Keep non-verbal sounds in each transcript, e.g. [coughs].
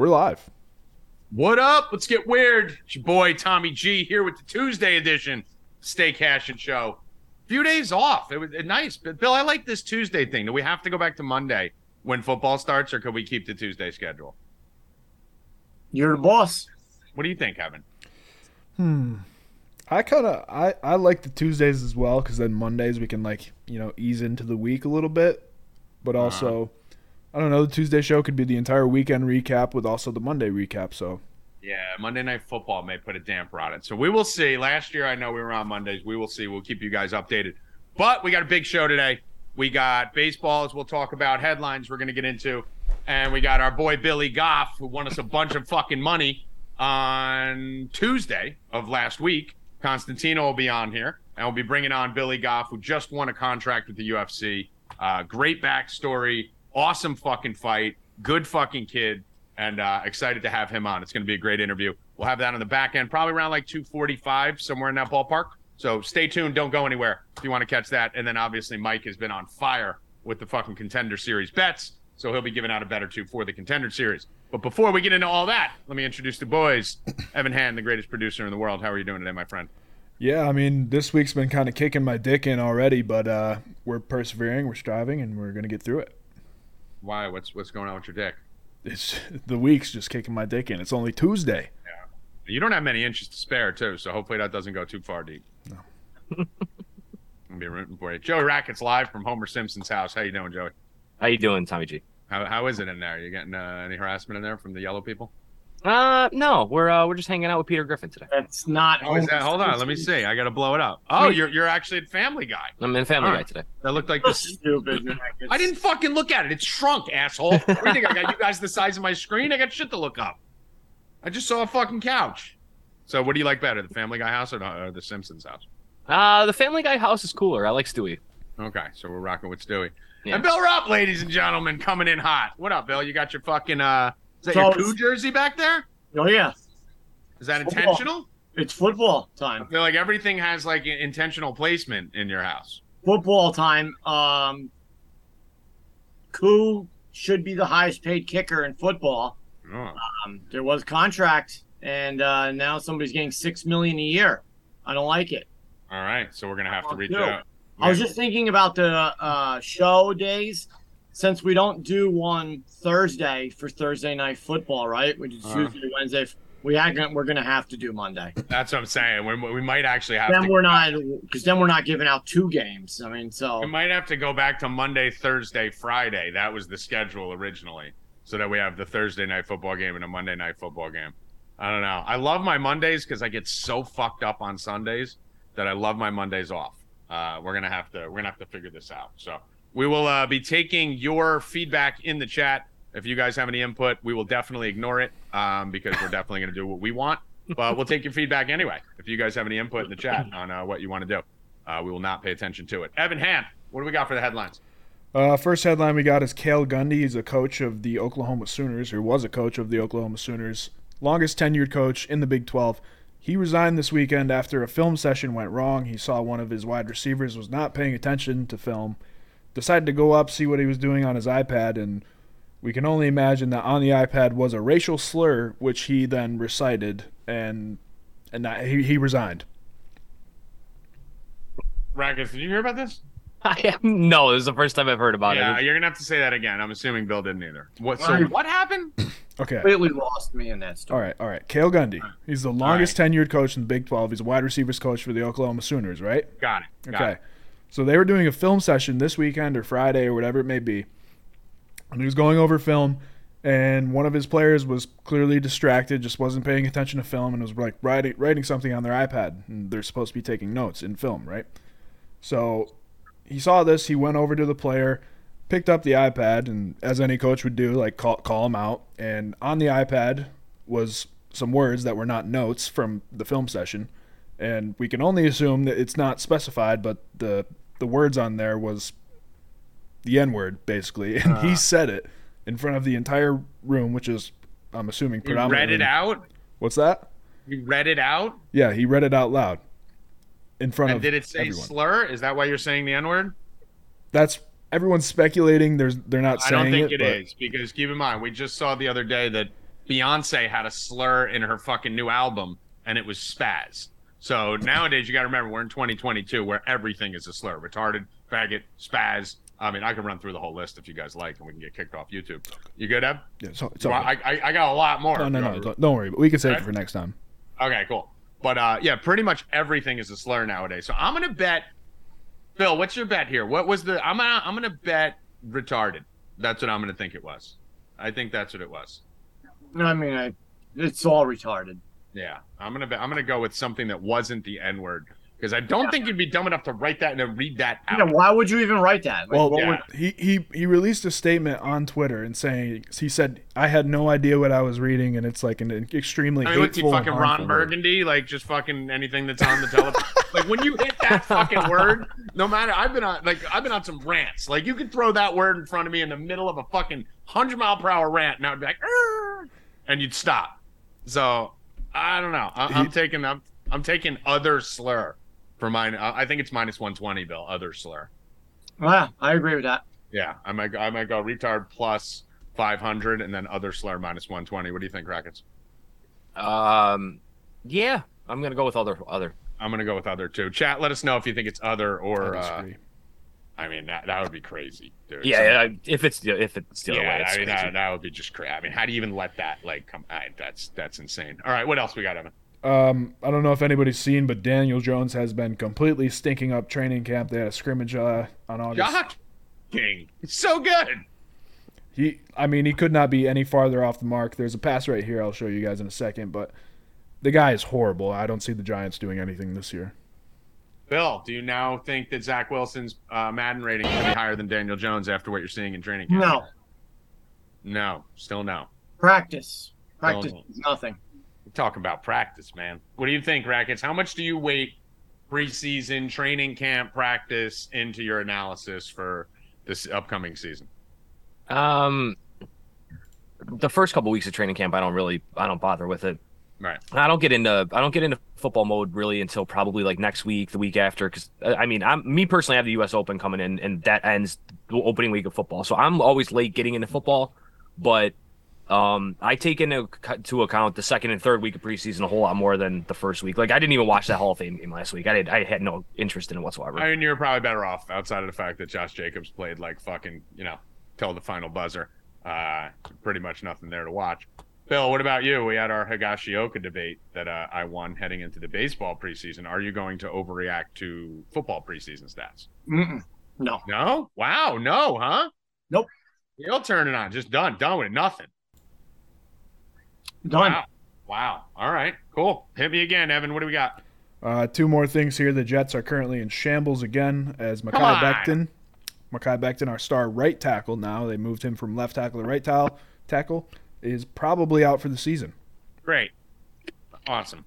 We're live. What up? Let's get weird. It's your boy Tommy G here with the Tuesday edition Stay Cash and Show. Few days off. It was nice. But Bill, I like this Tuesday thing. Do we have to go back to Monday when football starts, or could we keep the Tuesday schedule? You're the boss. What do you think, Evan? Hmm. I kind of I I like the Tuesdays as well because then Mondays we can like you know ease into the week a little bit, but Uh-huh. I don't know the Tuesday show could be the entire weekend recap with also the Monday recap. So Yeah, Monday Night Football may put a damper on it. So we will see. Last year, I know we were on Mondays. We will see. We'll keep you guys updated. But we got a big show today. We got baseballs. We'll talk about headlines we're going to get into. And we got our boy Billy Goff, who won us a bunch of fucking money on Tuesday of last week. Constantino will be on here. And we'll be bringing on Billy Goff, who just won a contract with the UFC. Uh, great backstory. Awesome fucking fight. Good fucking kid and uh, excited to have him on. It's going to be a great interview. We'll have that on the back end, probably around like 245, somewhere in that ballpark. So stay tuned. Don't go anywhere if you want to catch that. And then obviously Mike has been on fire with the fucking contender series bets. So he'll be giving out a bet or two for the contender series. But before we get into all that, let me introduce the boys. [clears throat] Evan Han, the greatest producer in the world. How are you doing today, my friend? yeah, I mean this week's been kind of kicking my dick in already, but uh, we're persevering, we're striving, and we're gonna get through it. Why? What's what's going on with your dick? It's the week's just kicking my dick in. It's only Tuesday. Yeah. You don't have many inches to spare, too. So hopefully that doesn't go too far deep. No. [laughs] I'm be rooting for you. Joey Rackets live from Homer Simpson's house. How you doing, Joey? How you doing, Tommy G? How, how is it in there? Are you getting uh, any harassment in there from the yellow people? Uh, no, we're uh, we're just hanging out with Peter Griffin today. That's not. Oh, is that? Hold on, let me see. I got to blow it up. Oh, you're you're actually a Family Guy. I'm in Family All Guy right. today. That looked like So this. stupid. I didn't fucking look at it. It's shrunk, asshole. What do you think? I got you guys the size of my screen. I got shit to look up. I just saw a fucking couch. So, what do you like better, the Family Guy house or the, or the Simpsons house? Uh, the Family Guy house is cooler. I like Stewie. Okay, so we're rocking with Stewie. Yeah. And Bill Rupp, ladies and gentlemen, coming in hot. What up, Bill? You got your fucking uh is that So your Koo jersey back there? Oh yeah, Is that Football. intentional? it's football time. I feel like everything has like in- intentional placement in your house. Football time. Um, Koo should be the highest paid kicker in football. Oh. Um, there was contract, and uh, now somebody's getting six million a year. I don't like it. All right, so we're gonna have to reach out. I was just thinking about the uh, show days. Since we don't do one Thursday for Thursday night football, right? Is Uh-huh. Tuesday, Wednesday. We are gonna, we're gonna have to do Monday. That's what I'm saying. We, we might actually have then to. we're not because then we're not giving out two games. I mean, so We might have to go back to Monday, Thursday, Friday. That was the schedule originally, so that we have the Thursday night football game and a Monday night football game. I don't know. I love my Mondays because I get so fucked up on Sundays that I love my Mondays off. Uh, we're gonna have to we're gonna have to figure this out. So we will uh, be taking your feedback in the chat. If you guys have any input, we will definitely ignore it um, because we're definitely gonna do what we want. But we'll take your feedback anyway. If you guys have any input in the chat on uh, what you want to do, uh, we will not pay attention to it. Evan Han, what do we got for the headlines? Uh, first headline we got is Cale Gundy. He's a coach of the Oklahoma Sooners, or was a coach of the Oklahoma Sooners, longest tenured coach in the Big 12. He resigned this weekend after a film session went wrong. He saw one of his wide receivers was not paying attention to film, decided to go up, see what he was doing on his iPad, and we can only imagine that on the iPad was a racial slur, which he then recited, and and that, he, he resigned. Rackets, did you hear about this? I am no. This is the first time I've heard about yeah, it. you're gonna have to say that again. I'm assuming Bill didn't either. What? So Right. what happened? [coughs] Okay. completely lost me in that All story. right, all right. Cale Gundy. He's the longest tenured coach in the Big 12. He's a wide receivers coach for the Oklahoma Sooners, right? Got it. Got Okay. it. So they were doing a film session this weekend or Friday or whatever it may be. And he was going over film, and one of his players was clearly distracted, just wasn't paying attention to film, and was like writing writing something on their iPad. And they're supposed to be taking notes in film, right? So he saw this. He went over to the player, picked up the iPad, and as any coach would do, like call call him out. And on the iPad was some words that were not notes from the film session and we can only assume that it's not specified, but the the words on there was the N word basically, and he uh. said it in front of the entire room, which is I'm assuming You predominantly. read it out. What's that? You read it out. Yeah, he read it out loud in front of. And of did it say everyone. slur? Is that why you're saying the N word? That's everyone's speculating. There's they're not saying. I don't think it, it but is because keep in mind we just saw the other day that Beyonce had a slur in her fucking new album, and it was spaz. So nowadays, you got to remember we're in 2022, where everything is a slur: retarded, faggot, spaz. I mean, I can run through the whole list if you guys like, and we can get kicked off YouTube. You good, Eb? Yeah, so, it's Well. I, I, I got a lot more. no, no, no, don't, don't worry. But we can save Okay. it for next time. Okay, cool. But uh, yeah, pretty much everything is a slur nowadays. So I'm gonna bet. Phil, what's your bet here? What was the? I'm gonna I'm gonna bet retarded. That's what I'm gonna think it was. I think that's what it was. I mean, I, it's all retarded. Yeah, I'm gonna bet, I'm gonna go with something that wasn't the N word because I don't think you'd be dumb enough to write that and then read that out. Yeah, why would you even write that? Like, Well, what yeah. would- he, he he released a statement on Twitter and saying he said I had no idea what I was reading and it's like an extremely I mean, what's he fucking Ron harmful word. Burgundy? Like just fucking anything that's on the television. [laughs] like when you hit that fucking word, no matter I've been on like I've been on some rants. Like you could throw that word in front of me in the middle of a fucking hundred mile per hour rant, and I'd be like, "Arr!" and you'd stop. So I don't know. I, I'm He- taking I'm I'm taking other slur for mine. I I think it's minus one twenty, Bill. Other slur. yeah, I agree with that. Yeah, I might go, I might go retard plus five hundred, and then other slur minus one twenty. What do you think, Rackets? Um, yeah, I'm gonna go with other other. I'm gonna go with other too. Chat, let us know if you think it's other or. I Uh, disagree. I mean, that, that would be crazy, dude. Yeah, So- if it's if it's the other yeah. way, it's I mean, crazy. that, that would be just crazy. I mean, how do you even let that like come? I, that's that's insane. All right, what else we got, Evan? Um, I don't know if anybody's seen, but Daniel Jones has been completely stinking up training camp. They had a scrimmage uh, on August. Jock King, it's so good. He, I mean, he could not be any farther off the mark. There's a pass right here. I'll show you guys in a second, but the guy is horrible. I don't see the Giants doing anything this year. Bill, do you now think that Zach Wilson's uh, Madden rating is going to be higher than Daniel Jones after what you're seeing in training camp? No, no, still no. practice. Practice is nothing. We're talking about practice, man. What do you think, Rackets? How much do you weight preseason, training camp, practice into your analysis for this upcoming season? Um, the first couple weeks of training camp, I don't really, I don't bother with it. Right. I don't get into, I don't get into football mode really until probably like next week, the week after. Because I mean, I'm me personally, I have the U.S. Open coming in, and that ends the opening week of football. So I'm always late getting into football, but um, I take into to account the second and third week of preseason a whole lot more than the first week. Like I didn't even watch that Hall of Fame game last week. I did, I had no interest in it whatsoever. I mean, you're probably better off outside of the fact that Josh Jacobs played like fucking, you know, till the final buzzer. Uh, pretty much nothing there to watch. Bill, what about you? We had our Higashioka debate that uh, I won heading into the baseball preseason. Are you going to overreact to football preseason stats? Mm-mm. No. No? Wow, no, huh? Nope. You'll turn it on. Just done. Done with it. Nothing. Done. Wow. Wow. All right. Cool. Hit me again, Evan. What do we got? Uh, two more things here. The Jets are currently in shambles again as Makai Come on. Becton. Mekhi Becton, our star right tackle now. They moved him from left tackle to right tackle. Tackle is probably out for the season. Great. Awesome.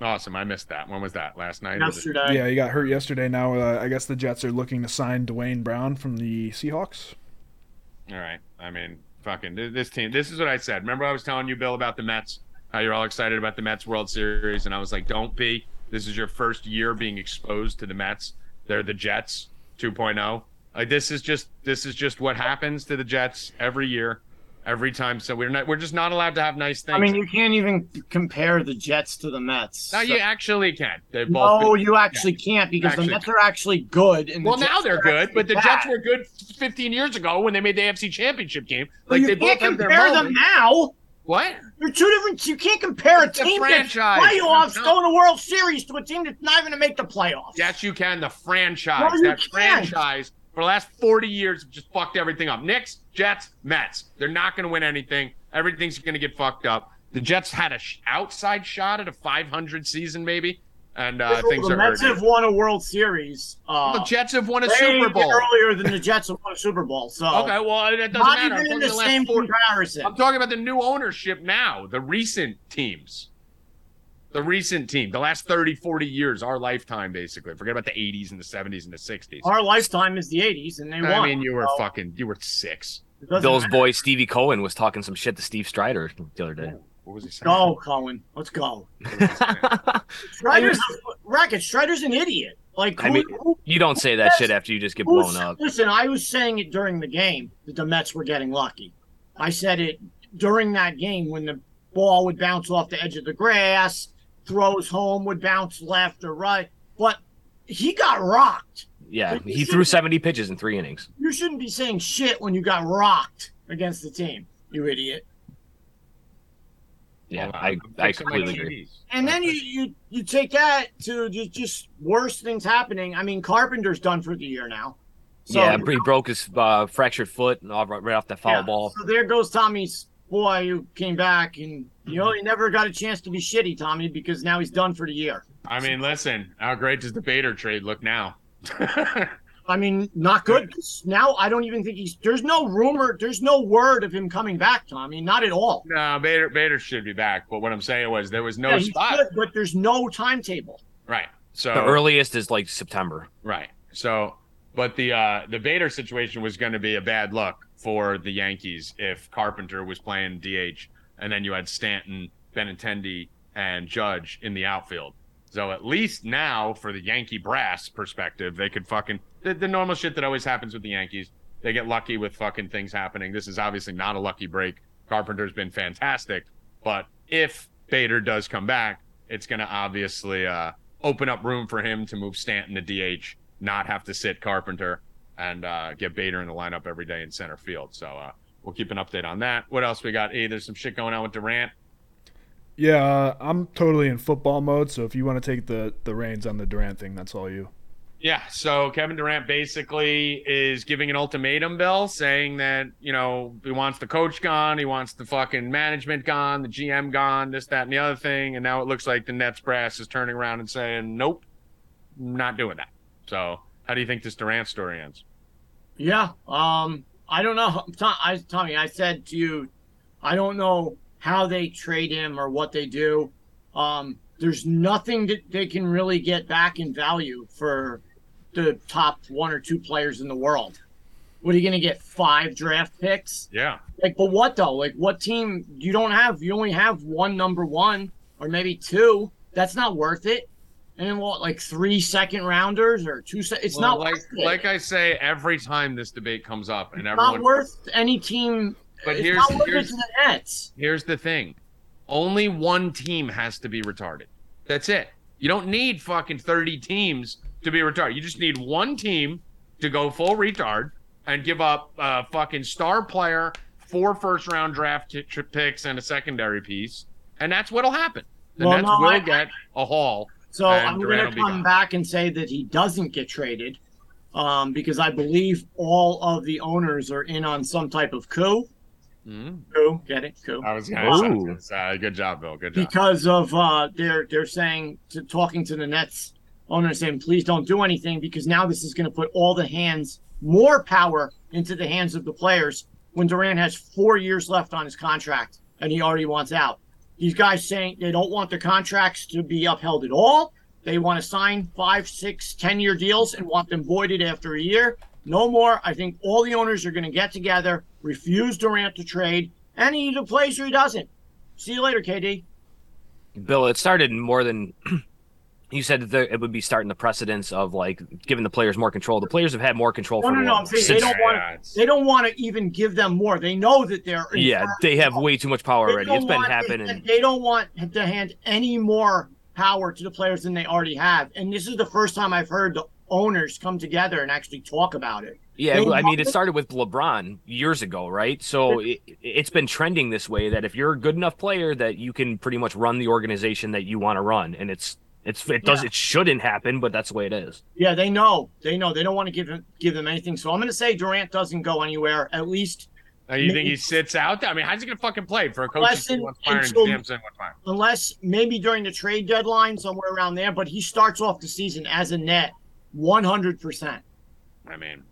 Awesome. I missed that. When was that? Last night? Yesterday. Yeah, he got hurt yesterday. Now uh, I guess the Jets are looking to sign Duane Brown from the Seahawks. All right. I mean, fucking this team. This is what I said. Remember, I was telling you, Bill, about the Mets. How you're all excited about the Mets World Series, and I was like, "Don't be. This is your first year being exposed to the Mets. They're the Jets 2.0. Like this is just this is just what happens to the Jets every year, every time. So we're not we're just not allowed to have nice things. I mean, you can't even compare the Jets to the Mets. no, So- you actually can. They both. No, you actually can't because Actually- the Mets are actually good. And the well, now they're good, but the bad. Jets were good 15 years ago when they made the AFC Championship game. Like you they both can't their compare them now. What? They're two different. You can't compare a It's a team that's franchise. playoffs No. going to World Series to a team that's not even going to make the playoffs. Yes, you can. The franchise. No, you that can't. franchise for the last 40 years have just fucked everything up. Knicks, Jets, Mets. They're not going to win anything. Everything's going to get fucked up. The Jets had a sh- outside shot at a 500 season, maybe, and uh, things the are Mets hurting. have won a World Series. Uh, The Jets have won a Super Bowl. earlier than the Jets have won a Super Bowl. So [laughs] Okay, well, that doesn't not matter. Even in talking the same 40 comparison. I'm talking about the new ownership now, the recent teams. The recent team, the last 30, 40 years, our lifetime, basically. Forget about the 80s and the 70s and the 60s. Our lifetime is the '80s, and they won. I mean, you were So, fucking, you were six. it doesn't Bill's matter. boy Stevie Cohen was talking some shit to Steve Strider the other day. What was he saying? Go, Cohen. Let's go. What was? [laughs] Strider's racket. Strider's an idiot. Like I mean, who- you don't say that shit after you just get blown up. Listen, I was saying it during the game that the Mets were getting lucky. I said it during that game when the ball would bounce off the edge of the grass, throws home would bounce left or right. But he got rocked. Yeah, Like, he threw 70 pitches in three innings. You shouldn't be saying shit when you got rocked against the team, you idiot. Yeah, I, I'm I completely agree. And then you you you take that to just, just worse things happening. I mean, Carpenter's done for the year now. So, yeah, he broke his uh, fractured foot and all- right off the foul yeah, ball. So there goes Tommy's boy who came back, and you know he never got a chance to be shitty, Tommy, because now he's done for the year. I mean, listen, how great does the Bader trade look now? [laughs] I mean, not good. Now I don't even think he's. There's no rumor. There's no word of him coming back, Tommy. Not at all. no, Bader Bader should be back, but what I'm saying was there was no Yeah, spot. should, but there's no timetable. Right. So The earliest is like September. Right. So, but the uh the Bader situation was going to be a bad luck for the Yankees if Carpenter was playing DH, and then you had Stanton, Benintendi, and Judge in the outfield. So at least now, for the Yankee brass perspective, they could fucking the, the normal shit that always happens with the Yankees. They get lucky with fucking things happening. This is obviously not a lucky break. Carpenter's been fantastic, but if Bader does come back, it's going to obviously uh, open up room for him to move Stanton to DH, not have to sit Carpenter, and uh, get Bader in the lineup every day in center field. So uh, we'll keep an update on that. What else we got? Hey, there's some shit going on with Durant. Yeah, uh, I'm totally in football mode. So if you want to take the the reins on the Durant thing, that's all you. Yeah, so Kevin Durant basically is giving an ultimatum, Bill, saying that, you know, he wants the coach gone, he wants the fucking management gone, the GM gone, this, that, and the other thing. And now it looks like the Nets brass is turning around and saying, nope, not doing that. So how do you think this Durant story ends? Yeah. Um. I don't know. [laughs] Tom, I, Tommy, I said to you, I don't know how they trade him or what they do. Um. There's nothing that they can really get back in value for the top one or two players in the world. What are you going to get? Five draft picks? Yeah. Like, but what though? Like, what team? You don't have. You only have one number one or maybe two. That's not worth it. And then what? Like three second rounders or two? Se- it's Well, not like like I say every time this debate comes up and It's everyone not worth any team. But here's- here's- the. Here's the thing. Only one team has to be retarded. That's it. You don't need fucking 30 teams to be retarded. You just need one team to go full retard and give up a fucking star player, four first round draft t- t- picks, and a secondary piece. And that's what'll happen. The Well, Nets no, will I- get a haul. So And I'm going to come back and say that he doesn't get traded, um, because I believe all of the owners are in on some type of coup. Mhm. Coup, get it? Coup. I was going to say, uh, good job, Bill. Good job. because of uh they're they're saying to talking to the Nets owner saying please don't do anything because now this is going to put all the hands more power into the hands of the players when Durant has four years left on his contract and he already wants out. These guys saying they don't want their contracts to be upheld at all. They want to sign five, six, ten year deals and want them voided after a year. No more. I think all the owners are going to get together, refuse Durant to trade, and he either plays or he doesn't. See you later, KD. Bill, it started more than you said that there, it would be starting the precedence of like giving the players more control. The players have had more control No, for no, no, I'm saying they don't want- Yeah, They don't want to even give them more. They know that they're. yeah, they have way too much power They already. It's been want- happening. They, they don't want to hand any more power to the players than they already have. And this is the first time I've heard the owners come together and actually talk about it. Yeah, They I mean, it started with LeBron years ago, right? So it, it's been trending this way that if you're a good enough player, that you can pretty much run the organization that you want to run, and it's it's it does Yeah. it shouldn't happen, but that's the way it is. Yeah, they know. They know. They don't want to give him give them anything. So I'm going to say Durant doesn't go anywhere. At least Now, you think he sits out? I mean, how's he gonna fucking play for a coach Less who wants firing until- GM saying what's unless maybe during the trade deadline somewhere around there. But he starts off the season as a net, 100. percent I mean,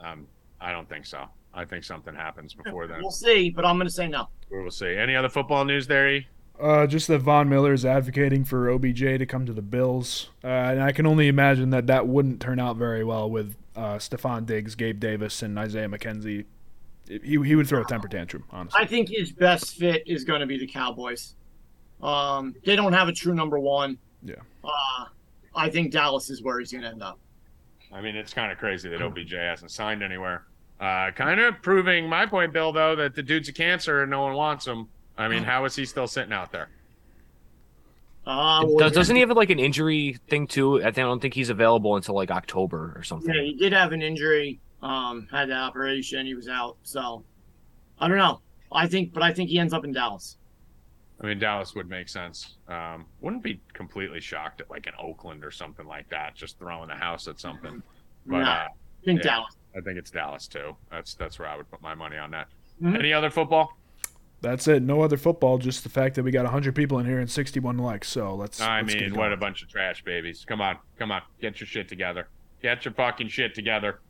um, I don't think so. I think something happens before [laughs] then. We'll see. But I'm going to say no. We will see. Any other football news there? Uh, just that Von Miller is advocating for OBJ to come to the Bills, uh, and I can only imagine that that wouldn't turn out very well with uh, Stefon Diggs, Gabe Davis, and Isaiah McKenzie. He, he would throw a temper tantrum, honestly. I think his best fit is going to be the Cowboys. Um, they don't have a true number one. Yeah. Uh, I think Dallas is where he's going to end up. I mean, it's kind of crazy that OBJ hasn't signed anywhere. Uh, kind of proving my point, Bill, though, that the dude's a cancer and no one wants him. I mean, how is he still sitting out there? Uh, Does, doesn't he have like an injury thing too? I think I don't think he's available until like October or something. Yeah, he did have an injury. Um, had the operation. He was out. So I don't know. I think, but I think he ends up in Dallas. I mean, Dallas would make sense. Um, wouldn't be completely shocked at like an Oakland or something like that, just throwing a house at something. But Nah. uh, I think Yeah. Dallas. I think it's Dallas too. That's that's where I would put my money on that. Mhm. Any other football? That's it. No other football. Just the fact that we got 100 people in here and 61 likes. So let's. I let's mean, what a bunch of trash babies. Come on, come on, get your shit together. Get your fucking shit together.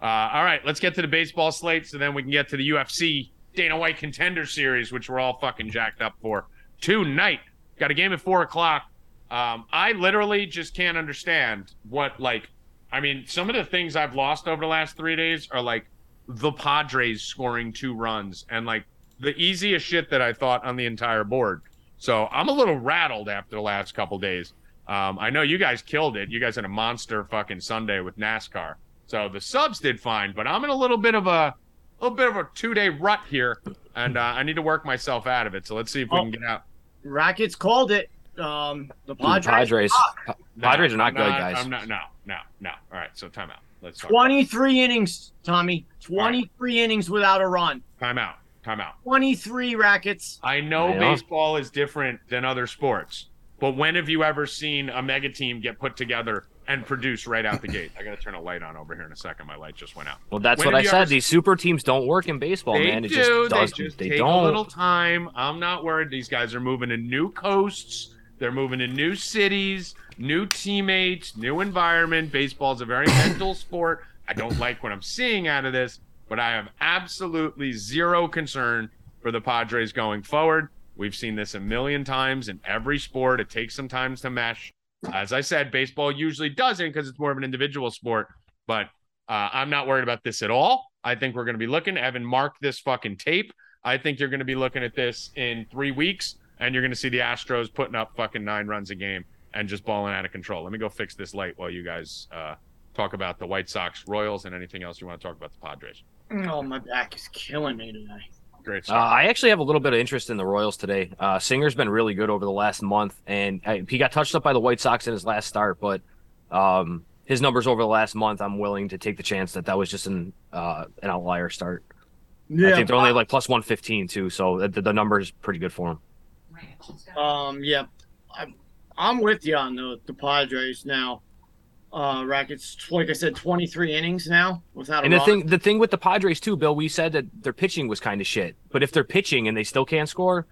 Uh, all right, let's get to the baseball slate, so then we can get to the UFC Dana White Contender Series, which we're all fucking jacked up for tonight. Got a game at four o'clock. Um, I literally just can't understand what like. I mean, some of the things I've lost over the last three days are like the Padres scoring two runs and like the easiest shit that I thought on the entire board. So I'm a little rattled after the last couple days. Um, I know you guys killed it. You guys had a monster fucking Sunday with NASCAR. So the subs did fine, but I'm in a little bit of a little bit of a two day rut here, and uh, I need to work myself out of it. So let's see if we Oh. can get out. Rackets called it. Um, the Dude, Padres. Padres. Pa- No, Padres are not I'm good, guys. I'm not. No, no, no. All right. So timeout. Let's 23 innings, Tommy. 23 innings without a run. Timeout. Timeout. 23 rackets. I know I baseball is different than other sports, but when have you ever seen a mega team get put together and produce right out the [laughs] gate? I got to turn a light on over here in a second. My light just went out. Well, that's When what I said. These super teams don't work in baseball, they man. It do. just they doesn't. just They take don't. a little time. I'm not worried. These guys are moving to new coasts. They're moving to new cities, new teammates, new environment. Baseball is a very mental sport. I don't like what I'm seeing out of this, but I have absolutely zero concern for the Padres going forward. We've seen this a million times in every sport. It takes some time to mesh. As I said, baseball usually doesn't because it's more of an individual sport, but uh, I'm not worried about this at all. I think we're going to be looking. Evan, mark this fucking tape. I think you're going to be looking at this in three weeks, and you're going to see the Astros putting up fucking nine runs a game and just balling out of control. Let me go fix this light while you guys uh, talk about the White Sox, Royals, and anything else you want to talk about the Padres. Oh, my back is killing me today. Great Uh. I actually have a little bit of interest in the Royals today. Uh, Singer's been really good over the last month, and uh, he got touched up by the White Sox in his last start. But um, his numbers over the last month, I'm willing to take the chance that that was just an uh, an outlier start. I think they're only like plus 115 too, so the, the number is pretty good for him. Um, yeah, I'm, I'm with you on the the Padres now. Uh, Rackets, like I said, 23 innings now without a And the run. thing, the thing with the Padres too, Bill, we said that their pitching was kind of shit. But if they're pitching and they still can't score,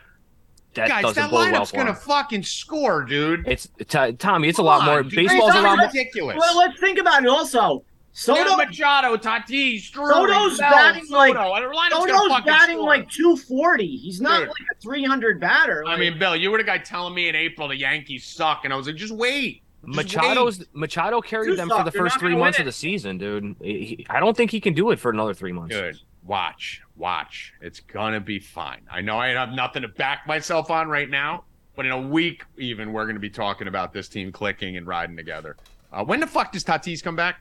that Guys, doesn't that bode well lineup's for going to them. fucking score, dude. It's t- Tommy. It's a lot on, more. dude. Baseball's a Hey, lot more. ridiculous. well, let's think about it also. Soto, Soto, Machado, Tatis, Drury, Soto's Bell, batting like- Soto. Our lineup's gonna Soto's fucking batting score. like 240. He's not Dude. like a 300 batter. I mean, Bill, you were the guy telling me in April the Yankees suck, and I was like, just wait. Just Machado's Machado carried You them for the You're first three months of the season, dude. He- he- I don't think he can do it for another three months. Good. Watch, watch. It's gonna be fine. I know I have nothing to back myself on right now, but in a week, even we're gonna be talking about this team clicking and riding together. Uh, when the fuck does Tatis come back?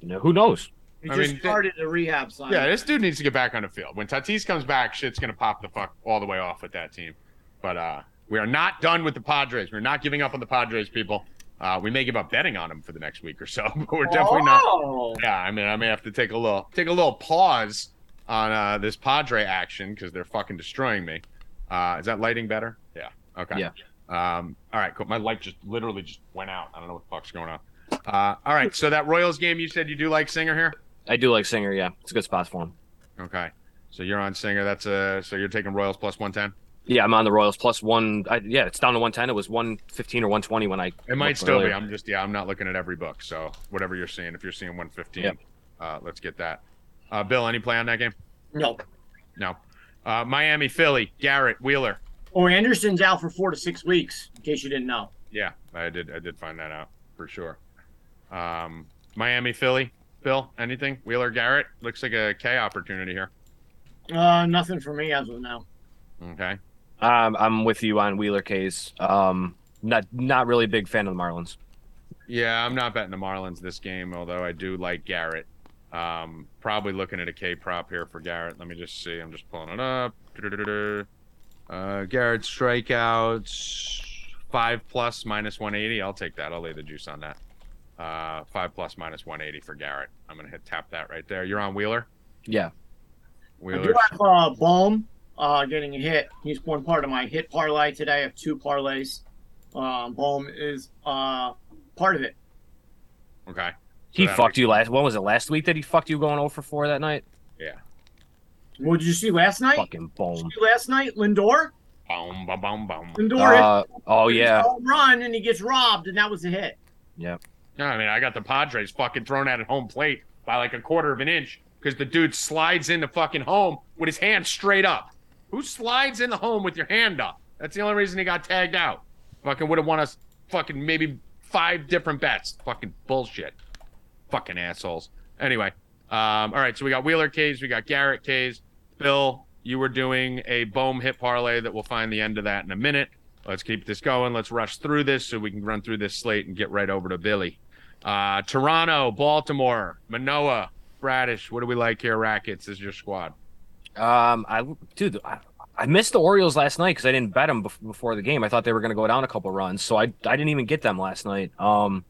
You know, who knows? he I just mean, started a rehab sign. Yeah, this dude needs to get back on the field. When Tatis comes back, shit's gonna pop the fuck all the way off with that team. But uh, we are not done with the Padres. We're not giving up on the Padres, people. Uh, we may give up betting on them for the next week or so, [laughs] but we're definitely not. Oh. Yeah, I mean, I may have to take a little take a little pause on uh, this Padre action because they're fucking destroying me. Uh, is that lighting better? Yeah. Okay. Yeah. Um, all right, cool. My light just literally just went out. I don't know what the fuck's going on. Uh, all right, so that Royals game, you said you do like Singer here. I do like Singer. Yeah, it's a good spot for him. Okay, so you're on Singer. That's uh so you're taking Royals plus one ten. Yeah, I'm on the Royals plus one. I, yeah, it's down to 110. It was 115 or 120 when I. It might looked still be. I'm just yeah. I'm not looking at every book. So whatever you're seeing, if you're seeing 115, Yep. uh, let's get that. Uh, Bill, any play on that game? No. No. Uh, Miami, Philly, Garrett, Wheeler. Oh, Anderson's out for four to six weeks, in case you didn't know. Yeah, I did. I did find that out for sure. Um, Miami, Philly, Bill. Anything? Wheeler, Garrett. Looks like a K opportunity here. Uh, nothing for me as of now. Okay. Um, I'm with you on Wheeler K's. Um, not not really a big fan of the Marlins. Yeah, I'm not betting the Marlins this game, although I do like Garrett. Um, probably looking at a K prop here for Garrett. Let me just see. I'm just pulling it up. Uh, Garrett strikeouts five plus minus 180. I'll take that. I'll lay the juice on that. Uh, five plus minus 180 for Garrett. I'm gonna hit tap that right there. You're on Wheeler. Yeah. Wheeler. I do have uh, Bohm uh, getting a hit. He's one part of my hit parlay today. I have two parlays. Um, Bohm is uh, part of it. Okay. He that fucked you last. When was it? Last week that he fucked you going over four that night. Yeah. What did you see last night? Fucking Did boom. you see last night, Lindor. Boom, boom, boom, boom. Lindor Uh, oh yeah. a home run and he gets robbed, and that was a hit. No, I mean, I got the Padres fucking thrown out at home plate by like a quarter of an inch because the dude slides into fucking home with his hand straight up. Who slides in the home with your hand up? That's the only reason he got tagged out. Fucking would have won us fucking maybe five different bets. Fucking bullshit. Fucking assholes. Anyway, um, all right, so we got Wheeler K's, we got Garrett K's. Bill, you were doing a Bohm hit parlay that we'll find the end of that in a minute. Let's keep this going. Let's rush through this so we can run through this slate and get right over to Billy. Uh, Toronto, Baltimore, Manoah, Bradish. What do we like here? Rackets is your squad. Um, I dude, I, I missed the Orioles last night because I didn't bet them before the game. I thought they were going to go down a couple runs, so I I didn't even get them last night. Um,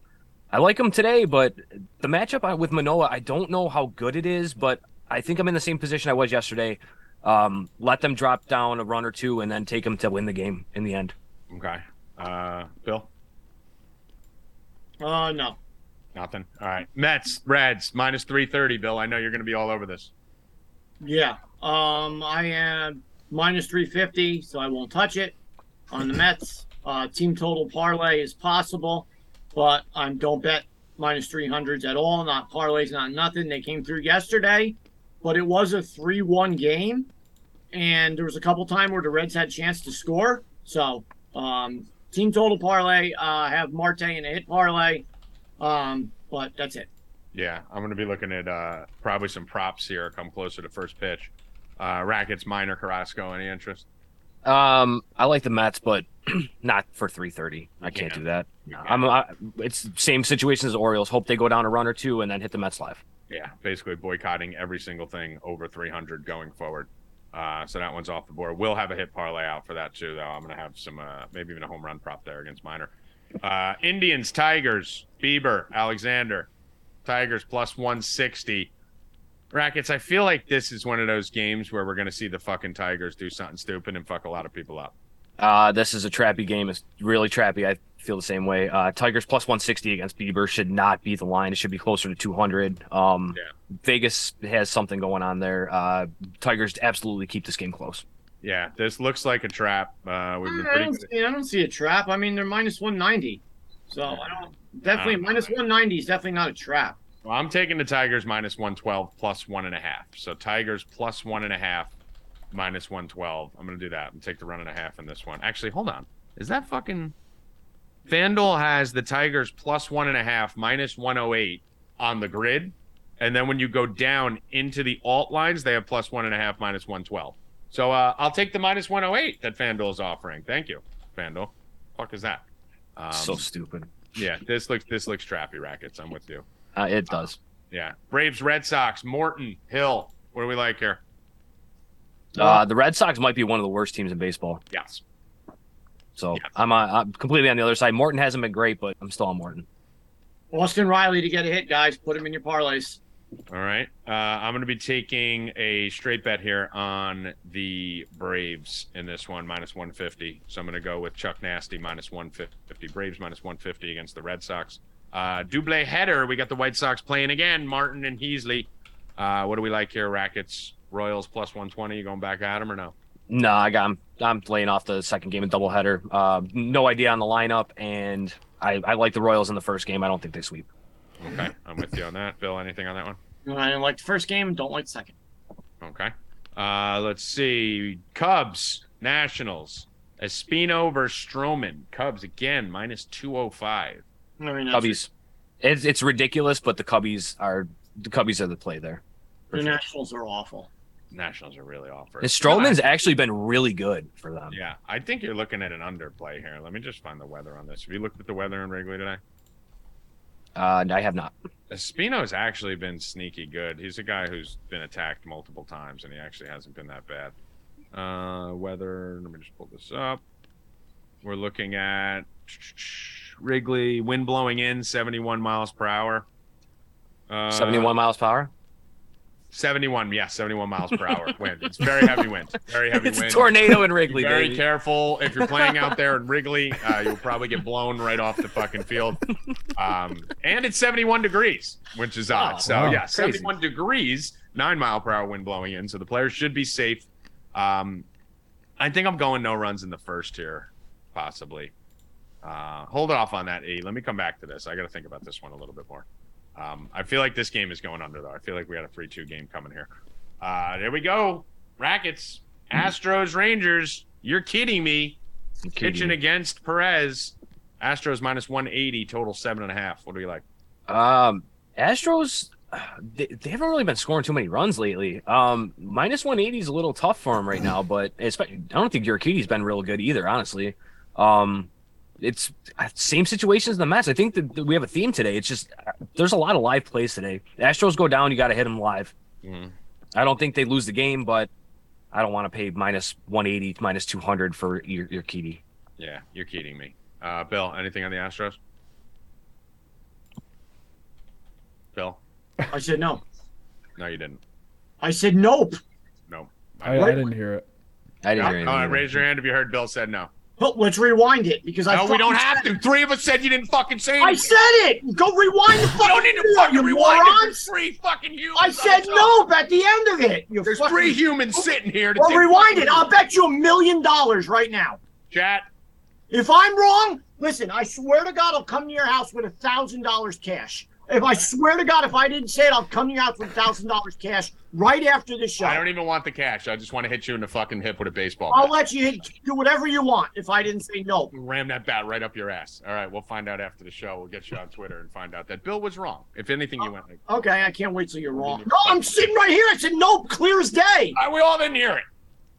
I like them today, but the matchup I- with Manoah, I don't know how good it is, but I think I'm in the same position I was yesterday. Um, let them drop down a run or two, and then take them to win the game in the end. Okay. Uh, Bill, Uh, no. nothing. All right. Mets, Reds, minus 330. Bill, I know you're going to be all over this. Yeah. Um, I am minus 350, so I won't touch it on the Mets. Uh, team total parlay is possible, but I don't bet minus 300s at all. Not parlays, not nothing. They came through yesterday, but it was a 3 1 game. And there was a couple time where the Reds had chance to score. So, um, team total parlay, uh, have Marte in a hit parlay. Um, but that's it. Yeah, I'm going to be looking at uh, probably some props here come closer to first pitch. Uh, Rackets, Minor, Carrasco. Any interest? Um, I like the Mets, but [clears throat] not for 330. I can't can't. do that. Can't. I'm. I, it's same situation as the Orioles. Hope they go down a run or two and then hit the Mets live. Yeah, basically boycotting every single thing over 300 going forward. Uh, so that one's off the board. We'll have a hit parlay out for that too, though. I'm going to have some, uh, maybe even a home run prop there against Minor. Uh, Indians, Tigers, Bieber, Alexander, Tigers plus 160. Rackets, I feel like this is one of those games where we're going to see the fucking Tigers do something stupid and fuck a lot of people up. Uh, this is a trappy game. It's really trappy. I feel the same way. Uh, Tigers plus 160 against Bieber should not be the line. It should be closer to 200. Um, Yeah. Vegas has something going on there. Uh, Tigers absolutely keep this game close. Yeah, this looks like a trap. Uh, we've been I pretty. don't, see, I don't see a trap. I mean, they're minus 190. So I don't definitely Um, minus 190 is definitely not a trap. Well, I'm taking the Tigers minus 112 plus one and a half. So Tigers plus one and a half minus 112. I'm going to do that and take the run and a half in this one. Actually, hold on. Is that fucking. FanDuel has the Tigers plus one and a half minus 108 on the grid. And then when you go down into the alt lines, they have plus one and a half minus 112. So uh, I'll take the minus 108 that FanDuel is offering. Thank you, FanDuel. Fuck is that? Um, so stupid. yeah, this looks this looks trappy, rackets. I'm with you. Uh, it does. Yeah. Braves, Red Sox, Morton, Hill. What do we like here? Uh, the Red Sox might be one of the worst teams in baseball. Yes. So Yeah. I'm, uh, I'm completely on the other side. Morton hasn't been great, but I'm still on Morton. Austin Riley to get a hit, guys. Put him in your parlays. All right. Uh, I'm going to be taking a straight bet here on the Braves in this one, minus 150. So I'm going to go with Chuck Nasty, minus 150. Braves, minus 150 against the Red Sox. Uh, double header. We got the White Sox playing again, Martin and Heasley. Uh, what do we like here, Rackets? Royals plus 120. You going back at them or no? No, I got I'm, I'm laying off the second game of doubleheader. Uh, no idea on the lineup, and I, I like the Royals in the first game. I don't think they sweep. Okay. I'm with you on that. Bill, anything on that one? I didn't like the first game. Don't like the second. Okay. Uh, let's see. Cubs, Nationals. Espino versus Stroman. Cubs again, minus 205. I mean, that's- Cubbies. It's it's ridiculous, but the Cubbies are the Cubbies are the play there. The sure. Nationals are awful. Nationals are really awful. And Stroman's actually been really good for them. Yeah, I think you're looking at an underplay here. Let me just find the weather on this. Have you looked at the weather in Wrigley today? Uh, I have not. Espino's actually been sneaky good. He's a guy who's been attacked multiple times, and he actually hasn't been that bad. Uh, weather. Let me just pull this up. We're looking at Wrigley wind blowing in 71 miles per hour. Uh, 71 miles per hour. 71, yeah, 71 miles per hour [laughs] wind. It's very heavy wind. Very heavy It's a wind. tornado in Wrigley, Be very baby. careful if you're playing out there in Wrigley. [laughs] Uh, you'll probably get blown right off the fucking field. Um, and it's 71 degrees, which is odd. Wow. so Wow. yeah, Crazy. 71 degrees, nine mile per hour wind blowing in. So the players should be safe. Um, I think I'm going no runs in the first here, possibly. Uh, hold off on that, E. Let me come back to this. I got to think about this one a little bit more. Um, I feel like this game is going under though. I feel like we got a three-two game coming here. Uh, there we go. Rackets, Astros, Rangers. You're kidding me. Pitching against Perez. Astros minus 180, total seven and a half. What do you like? Um, Astros, they, they haven't really been scoring too many runs lately. Um, minus 180 is a little tough for them right now, but I don't think Urquidy's been real good either, honestly. Um, it's uh, same situation as the Mets. I think that that we have a theme today. It's just uh, there's a lot of live plays today. The Astros go down, you got to hit them live. Mhm. I don't think they lose the game, but I don't want to pay minus 180, minus 200 for your, your Urquidy. Yeah, you're kidding me. Uh, Bill, anything on the Astros? Bill? I said no. No, you didn't. I said nope. No. I, I didn't hear it. I didn't No? hear anything. All right, raise your hand if you heard Bill said no. But let's rewind it because I No, we don't have to. Three of us said you didn't fucking say it. I said it. Go rewind the fucking. You don't need to fucking you rewind it. morons. Three fucking humans. I said no at the end of it. You There's fucking- three humans sitting here to Well, rewind it. I'll bet you a million dollars right now. Chat. If I'm wrong, listen, I swear to God, I'll come to your house with a thousand dollars cash. If I swear to God, if I didn't say it, I'll come to your house with a thousand dollars cash right after the show. I don't even want the cash. I just want to hit you in the fucking hip with a baseball I'll bat. let you hit, do whatever you want if I didn't say no. Ram that bat right up your ass. All right, we'll find out after the show. We'll get you on Twitter and find out that Bill was wrong. If anything, you went like, Okay, I can't wait till you're wrong. No, I'm sitting right here. I said no, clear as day. "Ah, we all didn't hear it.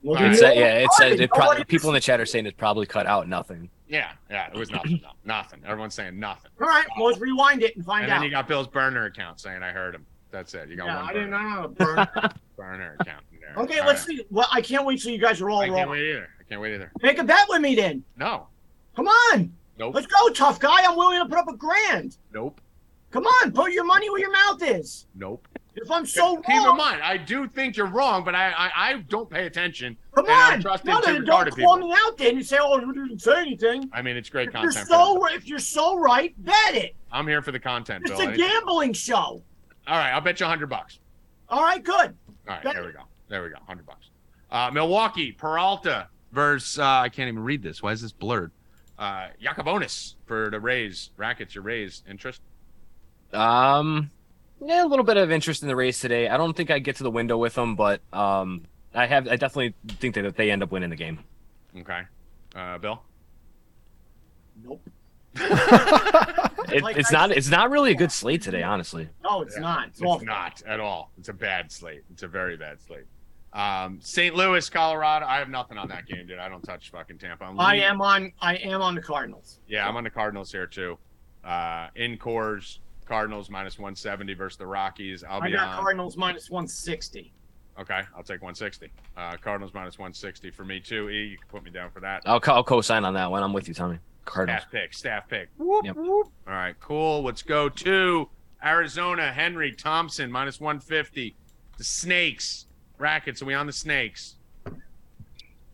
Well, All right. It you said, yeah, it what? says it probably people in the chat are saying it's probably cut out nothing. Yeah, yeah, it was nothing. No, nothing. Everyone's saying nothing. All right, well, let's rewind it and find out. And then you got Bill's burner account saying I heard him. That's it. You got yeah, one I didn't know. Burn. [laughs] burner account there. Okay, All let's right. see. Well, I can't wait till you guys are all I can't wait either. I can't wait either. Make a bet with me then. No. Come on. Nope. Let's go, tough guy. I'm willing to put up a grand. Nope. Come on, put your money where your mouth is. Nope. If I'm so wrong. Keep in mind, I do think you're wrong, but I I, I don't pay attention. come on. trusting No, to no, retarded don't people. call me out then and say, "Oh, you didn't say anything." I mean, it's great If you're content. so, them. if you're so right, bet it. I'm here for the content, It's Bill. a gambling show. All right, I'll bet you 100 bucks. All right, good. All right, Bet- there we go. There we go. 100 bucks. Uh, Milwaukee, Peralta versus, uh, I can't even read this. Why is this blurred? Uh, Yacobonis for the Rays. Rackets, your Rays. Interest? Um, yeah, a little bit of interest in the race today. I don't think I get to the window with them, but um, I have. I definitely think that they end up winning the game. Okay. Uh, Bill? Nope. [laughs] It, Like it's I not. said- It's not really a good slate today, honestly. No, it's Yeah. not. It's, It's awful. not at all. It's a bad slate. It's a very bad slate. Um, St. Louis, Colorado. I have nothing on that game, dude. I don't touch fucking Tampa. I'm I am on. I am on the Cardinals. Yeah, I'm on the Cardinals here too. Uh, in Coors, Cardinals minus 170 versus the Rockies. I'll I be got on. Cardinals minus 160. Okay, I'll take 160. Uh, Cardinals minus 160 for me too. E, you can put me down for that. I'll, co- I'll co-sign on that one. I'm with you, Tommy. Cardinals. Staff pick, staff pick. Whoop, Yep. whoop. All right, cool. Let's go to Arizona. Henry Thompson minus 150. The Snakes. Rackets. Are we on the Snakes?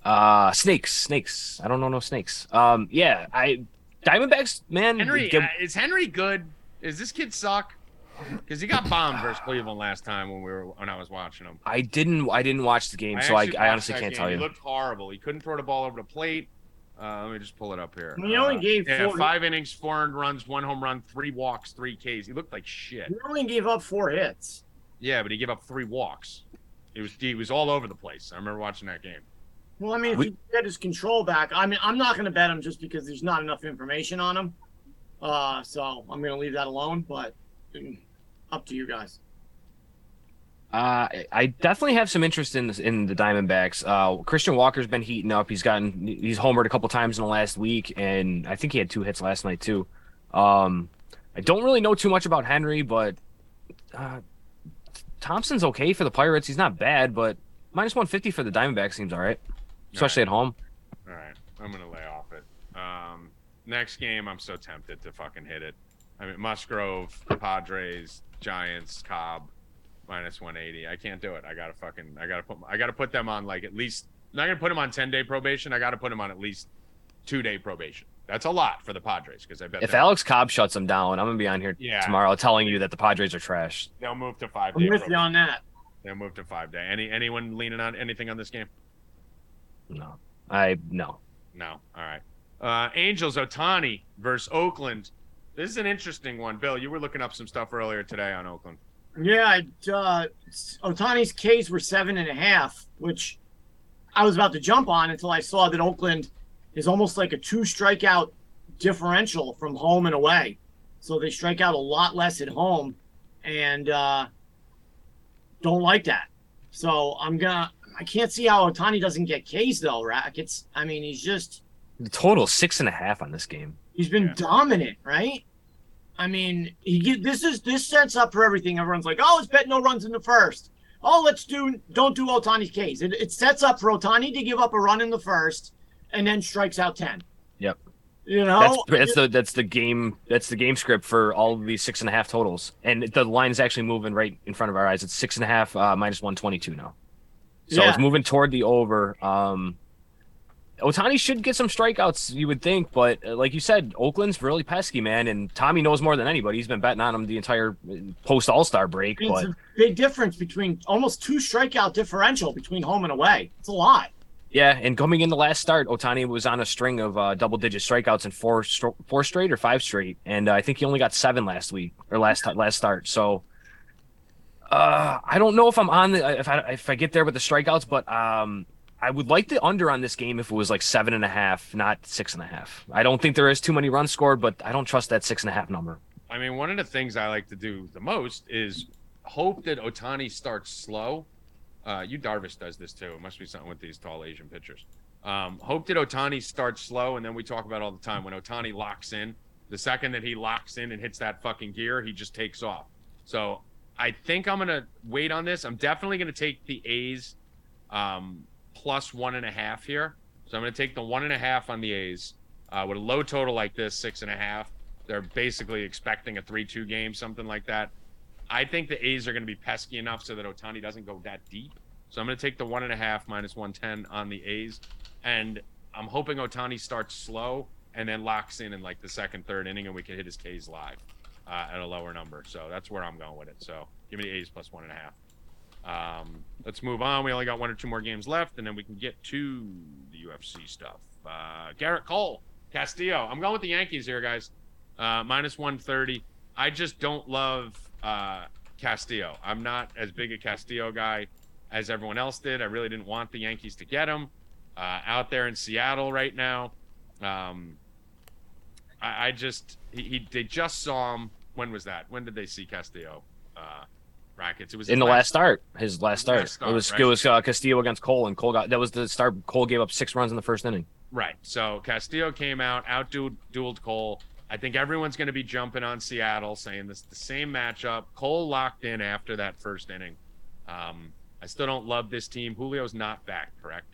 Uh, snakes, snakes. I don't know no snakes. Um, yeah, I Diamondbacks, man. Henry, get- uh, is Henry good? Is this kid suck? Because he got bombed versus Cleveland last time when we were when I was watching him. I didn't. I didn't watch the game, so I, I honestly can't game. tell you. He looked horrible. He couldn't throw the ball over the plate. Uh, let me just pull it up here. He only Uh, gave yeah, four- five innings, four earned runs, one home run, three walks, three Ks. He looked like shit. He only gave up four hits. Yeah, but he gave up three walks. He was he was all over the place. I remember watching that game. Well, I mean, if We- you get his control back, I mean, I'm not going to bet him just because there's not enough information on him. Uh, so I'm going to leave that alone. But mm, up to you guys. Uh, I definitely have some interest in this, in the Diamondbacks. Uh, Christian Walker's been heating up. He's gotten he's homered a couple times in the last week, and I think he had two hits last night too. Um, I don't really know too much about Henry, but uh, Thompson's okay for the Pirates. He's not bad, but minus 150 for the Diamondbacks seems all right, especially at home. All right, I'm gonna lay off it. Next game, I'm so tempted to fucking hit it. I mean, Musgrove, Padres, Giants, Cobb, minus 180. I can't do it. I gotta fucking, I gotta put, I gotta put them on like at least. I'm not gonna put them on 10 day probation. I gotta put them on at least two day probation. That's a lot for the Padres because I bet If Alex Cobb shuts them down, I'm gonna be on here Yeah. tomorrow telling you that the Padres are trash. they'll move to five I'm day. with you on that. They'll move to five day. Any anyone leaning on anything on this game? No, I no. No. All right. Uh, Angels Ohtani versus Oakland. This is an interesting one, Bill. You were looking up some stuff earlier today on Oakland. Yeah, uh, Ohtani's K's were seven and a half, which I was about to jump on until I saw that Oakland is almost like a two strikeout differential from home and away. So they strike out a lot less at home and uh, don't like that. So I'm gonna. I can't see how Ohtani doesn't get K's though, Rack. It's. I mean, he's just. The total six and a half on this game. He's been Yeah. dominant, right? I mean, he get, this is this sets up for everything. Everyone's like, "Oh, let's bet no runs in the first. Oh, let's do don't do Ohtani's K's." It, it sets up for Ohtani to give up a run in the first, and then strikes out ten. Yep. You know, That's that's the that's the game that's the game script for all of these six and a half totals, and the line is actually moving right in front of our eyes. It's six and a half uh, minus one twenty two now, so Yeah. it's moving toward the over. Um, Ohtani should get some strikeouts, you would think, but uh, like you said, Oakland's really pesky, man, and Tommy knows more than anybody. He's been betting on him the entire post All Star break, it's but a big difference between almost two strikeout differential between home and away. It's a lot. Yeah, and coming in the last start, Ohtani was on a string of uh, double-digit strikeouts in four stro- four straight or five straight, and uh, I think he only got seven last week or last last start. So, uh, I don't know if I'm on the if I if I get there with the strikeouts, but um, I would like the under on this game if it was like seven and a half, not six and a half. I don't think there is too many runs scored, but I don't trust that six and a half number. I mean, one of the things I like to do the most is hope that Ohtani starts slow. Uh, you Darvish does this too. It must be something with these tall Asian pitchers. Um, hope that Ohtani starts slow, and then we talk about all the time when Ohtani locks in. The second that he locks in and hits that fucking gear, he just takes off. So I think I'm gonna wait on this. I'm definitely gonna take the A's um, plus one and a half here. So I'm gonna take the one and a half on the A's uh, with a low total like this, six and a half. They're basically expecting a 3 2 game, something like that. I think the A's are going to be pesky enough so that Ohtani doesn't go that deep. So I'm going to take the one and a half minus 110 on the A's. And I'm hoping Ohtani starts slow and then locks in in like the second, third inning and we can hit his K's live uh, at a lower number. So that's where I'm going with it. So give me the A's plus one and a half. Um, let's move on. We only got one or two more games left, and then we can get to the UFC stuff. Uh, Gerrit Cole, Castillo. I'm going with the Yankees here, guys. Uh, minus 130. I just don't love uh, Castillo. I'm not as big a Castillo guy as everyone else did. I really didn't want the Yankees to get him uh, out there in Seattle right now. Um, I, I just he, he they just saw him. When was that? When did they see Castillo? Brackets. It was In the last start, his last start, last start, it was right. it was uh, Castillo against Cole, and Cole got that was the start. Cole gave up six runs in the first inning. Right. So Castillo came out, outdueled dueled Cole. I think everyone's going to be jumping on Seattle, saying this is the same matchup. Cole locked in after that first inning. Um, I still don't love this team. Julio's not back, correct?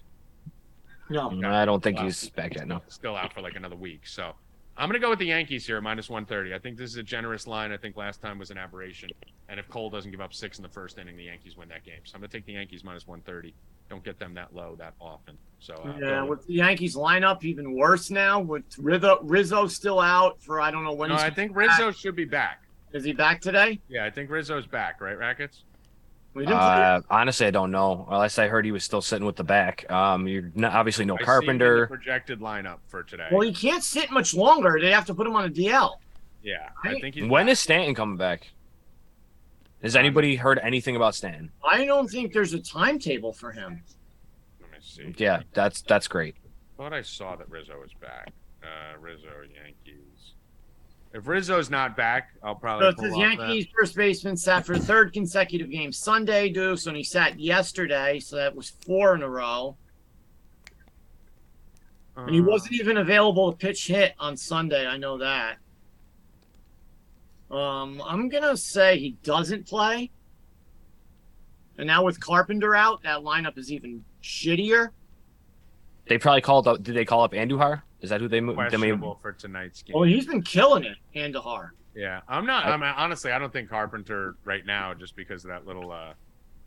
No, no I don't think he's back yet. No. Still out for like another week. So I'm going to go with the Yankees here, minus 130. I think this is a generous line. I think last time was an aberration. And if Cole doesn't give up six in the first inning, the Yankees win that game. So I'm going to take the Yankees minus 130. Don't get them that low that often. So uh, yeah, with the Yankees lineup even worse now. With Rizzo, Rizzo still out for I don't know when no, he's I think Rizzo should be back. is he back today? Yeah, I think Rizzo's back, right, Rackets? We didn't play- Uh, honestly, I don't know. Unless I heard he was still sitting with the back. Um, you're not, obviously no I see him in the Carpenter. projected lineup for today. well, he can't sit much longer. They have to put him on a DL. yeah, I think he's When back. is Stanton coming back? Has anybody heard anything about Stanton? I don't think there's a timetable for him. Let me see. Yeah, that's that's great. thought I saw that Rizzo was back. Uh, Rizzo Yankees. If Rizzo's not back, I'll probably. So probably. it says pull off that. Yankees first baseman sat for third consecutive game Sunday, Deuce, and he sat yesterday, so that was four in a row. And he Uh, wasn't even available to pitch hit on Sunday. I know that. Um, I'm gonna say he doesn't play. And now with Carpenter out, that lineup is even shittier. They probably called up. Did they call up Andujar? Is that who they moved? They may, for tonight's game. Well, he's been killing it, Andujar. Yeah, I'm not. I- I'm honestly, I don't think Carpenter right now, just because of that little, uh,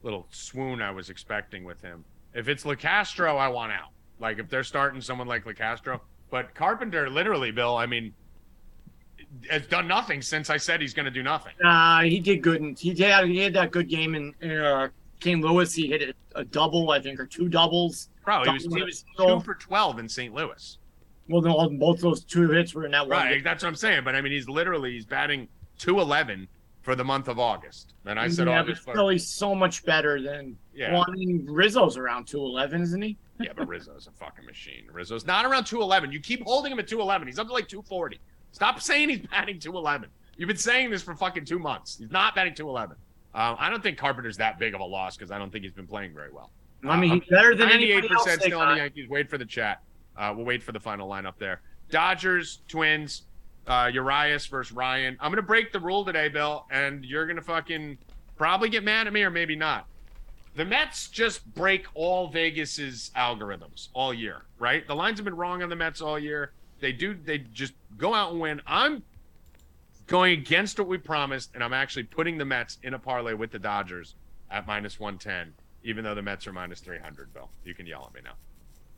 little swoon I was expecting with him. If it's Locastro, I want out. Like if they're starting someone like Locastro, but Carpenter, literally, Bill. I mean, has done nothing since I said he's going to do nothing. Uh, he did good. And he had he had that good game in, in uh, King Louis. He hit a, a double, I think, or two doubles. Bro, he was, he was two for twelve in St. Louis. Well, no, both those two hits were in that one. Right, that's what I'm saying. But I mean, he's literally he's batting two eleven for the month of August. And I said yeah, August. but still, he's so much better than. Yeah. Well, I mean, Rizzo's around two eleven, isn't he? [laughs] Yeah, but Rizzo's a fucking machine. Rizzo's not around 211. You keep holding him at 211. He's up to like 240. Stop saying he's [laughs] batting 211. You've been saying this for fucking two months. He's not batting 211. Um, I don't think Carpenter's that big of a loss because I don't think he's been playing very well. I mean, Uh, he's better than anybody 98% else. they still on the. Yankees. Wait for the chat. Uh, we'll wait for the final lineup there. Dodgers, Twins, uh, Urias versus Ryan. I'm gonna break the rule today, Bill, and you're gonna fucking probably get mad at me or maybe not. The Mets just break all Vegas's algorithms all year, right? The lines have been wrong on the Mets all year. They do. They just go out and win. I'm going against what we promised, and I'm actually putting the Mets in a parlay with the Dodgers at minus 110, even though the Mets are minus 300. Bill, you can yell at me now.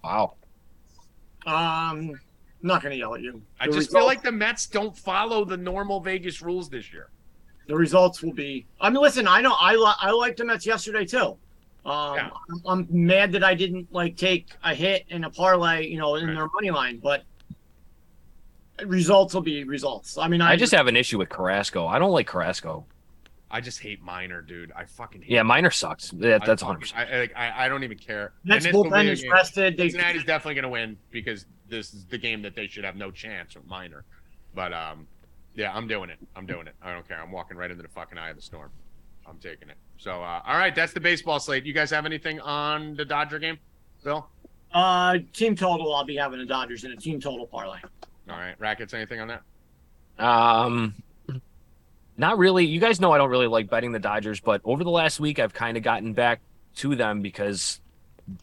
wow. Um, I'm not gonna yell at you. I The just feel like the Mets don't follow the normal Vegas rules this year. the results will be. I mean, listen, I know I li- I liked the Mets yesterday too. Um, Yeah. I'm, I'm mad that I didn't like take a hit in a parlay, you know, in Right. their money line, but results will be results. I mean, I, I just have an issue with Carrasco. I don't like Carrasco. I just hate Minor, dude. I fucking hate Yeah, Minor sucks. Yeah, that's fucking- 100. I, I, I don't even care. Mets And this will bullpen is rested. They Cincinnati's definitely going to win because this is the game that they should have no chance with Minor. But um, yeah, I'm doing it. I'm doing it. I don't care. I'm walking right into the fucking eye of the storm. I'm taking it. So uh, all right, that's the baseball slate. You guys have anything on the Dodger game, Bill? uh team total. I'll be having the Dodgers in a team total parlay. All right, rackets. Anything on that? Um, not really. You guys know I don't really like betting the Dodgers, but over the last week, I've kind of gotten back to them because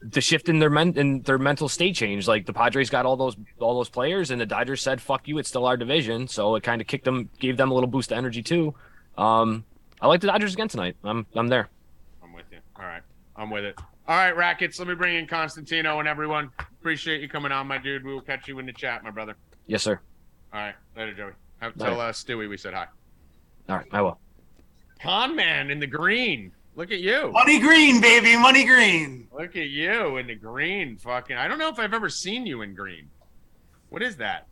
the shift in their men in their mental state changed. Like the Padres got all those all those players, and the Dodgers said, "Fuck you, it's still our division." So it kind of kicked them, gave them a little boost of energy too. Um, I like the Dodgers again tonight. I'm I'm there. I'm with you. All right, I'm with it. All right, rackets. Let me bring in Constantino and everyone. Appreciate you coming on, my dude. We will catch you in the chat, my brother. Yes, sir. All right, later, Joey. Have, tell uh, Stewie we said hi. All right, I will. Con man in the green. Look at you. Money green, baby, money green. Look at you in the green. Fucking. I don't know if I've ever seen you in green. What is that?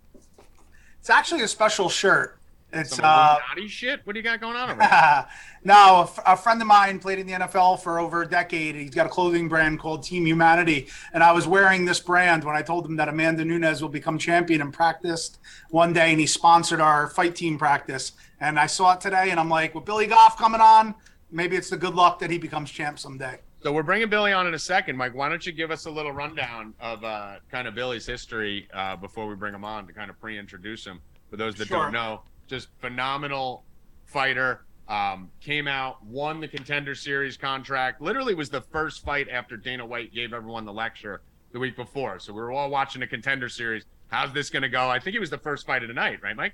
It's actually a special shirt. It's Some uh, Illuminati shit. What do you got going on over [laughs] there? no, a, f- a friend of mine played in the NFL for over a decade. He's got a clothing brand called Team Humanity, and I was wearing this brand when I told him that Amanda Nunes will become champion and practiced one day, and he sponsored our fight team practice. And I saw it today, and I'm like, with Billy Goff coming on, maybe it's the good luck that he becomes champ someday. So we're bringing Billy on in a second. Mike, why don't you give us a little rundown of uh, kind of Billy's history uh, before we bring him on to kind of pre-introduce him for those that Sure. don't know. Just phenomenal fighter. Um, came out, won the contender series contract. Literally was the first fight after Dana White gave everyone the lecture the week before. So we were all watching the contender series. How's this going to go? I think it was the first fight of the night, right, Mike?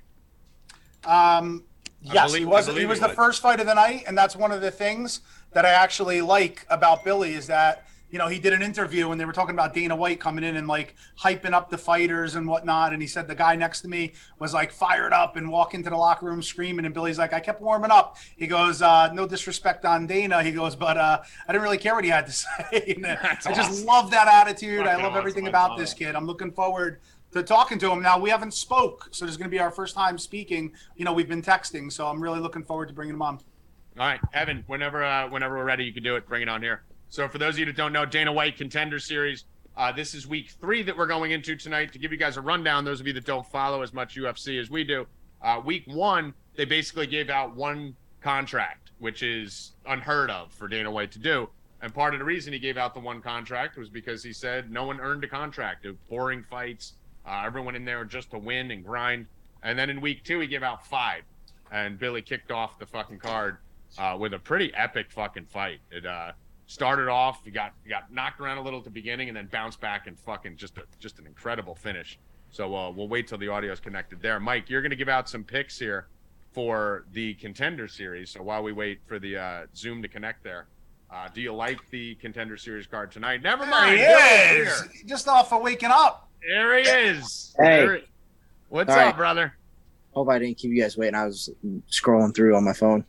Um, yes, believe- he was. He was he the was. first fight of the night, and that's one of the things that I actually like about Billy is that you know he did an interview and they were talking about Dana White coming in and like hyping up the fighters and whatnot, and he said the guy next to me was like fired up and walk into the locker room screaming, and Billy's like, I kept warming up. He goes, uh, no disrespect on Dana. He goes, but uh, I didn't really care what he had to [laughs] say. [laughs] I just awesome. love that attitude. I love awesome. everything about love this kid. I'm looking forward to talking to him. Now we haven't spoke, so this is going to be our first time speaking. You know, we've been texting, so I'm really looking forward to bringing him on. All right, Evan. Whenever uh, whenever we're ready, you can do it. Bring it on here. So for those of you that don't know, Dana White Contender Series. Uh, this is week three that we're going into tonight. To give you guys a rundown, those of you that don't follow as much UFC as we do, uh, week one they basically gave out one contract, which is unheard of for Dana White to do. And part of the reason he gave out the one contract was because he said no one earned a contract. Of boring fights, uh, everyone in there just to win and grind. And then in week two, he gave out five, and Billy kicked off the fucking card uh, with a pretty epic fucking fight. It uh, started off, he got you got knocked around a little at the beginning, and then bounced back and fucking just a, just an incredible finish. So uh, we'll wait till the audio is connected there. Mike, you're going to give out some picks here for the contender series. So while we wait for the uh, Zoom to connect there, uh, do you like the contender series card tonight? Never There mind. he is. Just off of waking up. There he is. Hey. He- What's All up, right. brother? Hope I didn't keep you guys waiting. I was scrolling through on my phone.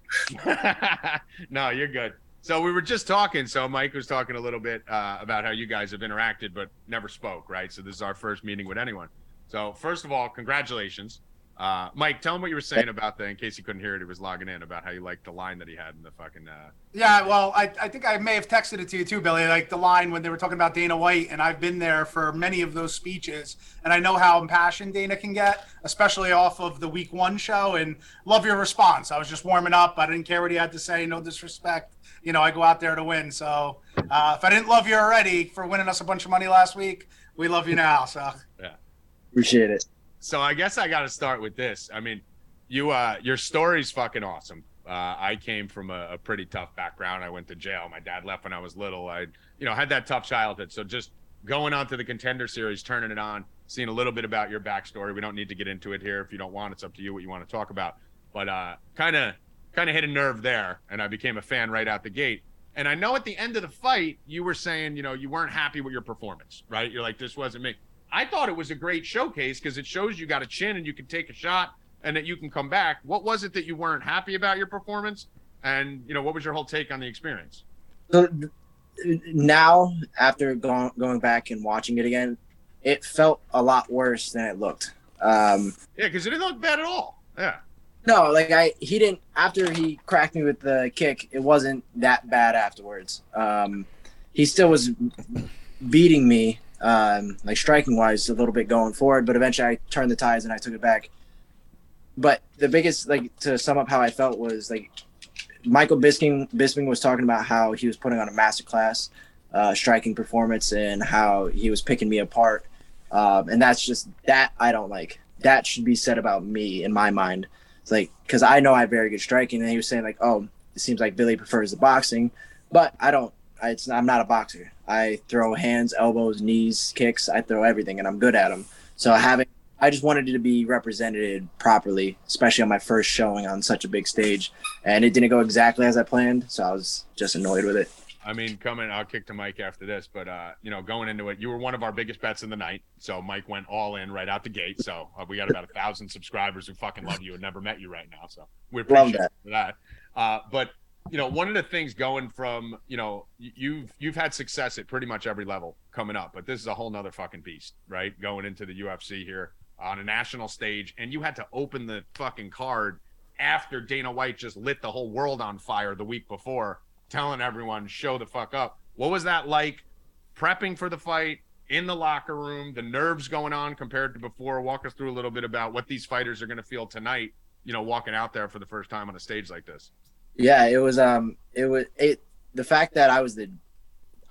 [laughs] no, you're good. So we were just talking. So Mike was talking a little bit uh, about how you guys have interacted but never spoke, right? So this is our first meeting with anyone. So first of all, congratulations, uh, Mike. Tell him what you were saying about the. In case you couldn't hear it, he was logging in about how you liked the line that he had in the fucking. Uh, Yeah, well, I, I think I may have texted it to you too, Billy. Like the line when they were talking about Dana White, and I've been there for many of those speeches, and I know how impassioned Dana can get, especially off of the Week One show. And love your response. I was just warming up. I didn't care what he had to say. No disrespect. You know, I go out there to win. So uh, if I didn't love you already for winning us a bunch of money last week, we love you now. So yeah, Appreciate it. So I guess I got to start with this. I mean, you uh, your story's fucking awesome. Uh, I came from a, a pretty tough background. I went to jail. My dad left when I was little. I, you know, had that tough childhood. So just going on to the contender series, turning it on, seeing a little bit about your backstory. We don't need to get into it here. If you don't want, it's up to you what you want to talk about. But kind of, kind of hit a nerve there, and I became a fan right out the gate. And I know at the end of the fight, you were saying, you know, you weren't happy with your performance, right? You're like, this wasn't me. I thought it was a great showcase because it shows you got a chin and you can take a shot and that you can come back. What was it that you weren't happy about your performance? And you know, what was your whole take on the experience? So now, after going going back and watching it again, it felt a lot worse than it looked. Um, Yeah, because it didn't look bad at all. Yeah. no, like I he didn't after he cracked me with the kick. It wasn't that bad afterwards. Um, he still was beating me, um, like striking wise, a little bit going forward. But eventually, I turned the ties and I took it back. But the biggest, like to sum up how I felt was like Michael Bisping, Bisping was talking about how he was putting on a masterclass uh, striking performance and how he was picking me apart. Um, and that's just that I don't like. That should be said about me in my mind. It's like because I know I have very good striking, and he was saying like, "Oh, it seems like Billy prefers the boxing," but I don't. I, it's I'm not a boxer. I throw hands, elbows, knees, kicks. I throw everything, and I'm good at them. So having, I just wanted it to be represented properly, especially on my first showing on such a big stage, and it didn't go exactly as I planned. So I was just annoyed with it. I mean, coming, I'll kick to Mike after this, but uh, you know, going into it, you were one of our biggest bets in the night. So Mike went all in right out the gate. So uh, we got about a thousand subscribers who fucking love you and never met you right now. So we appreciate that. that. Uh, but you know, one of the things going from, you know, you've you've had success at pretty much every level coming up, but this is a whole nother fucking beast, right? Going into the UFC here on a national stage, and you had to open the fucking card after Dana White just lit the whole world on fire the week before, telling everyone show the fuck up. What was that like? Prepping for the fight in the locker room, the nerves going on compared to before. Walk us through a little bit about what these fighters are going to feel tonight. You know, walking out there for the first time on a stage like this. Yeah, it was um it was it the fact that I was the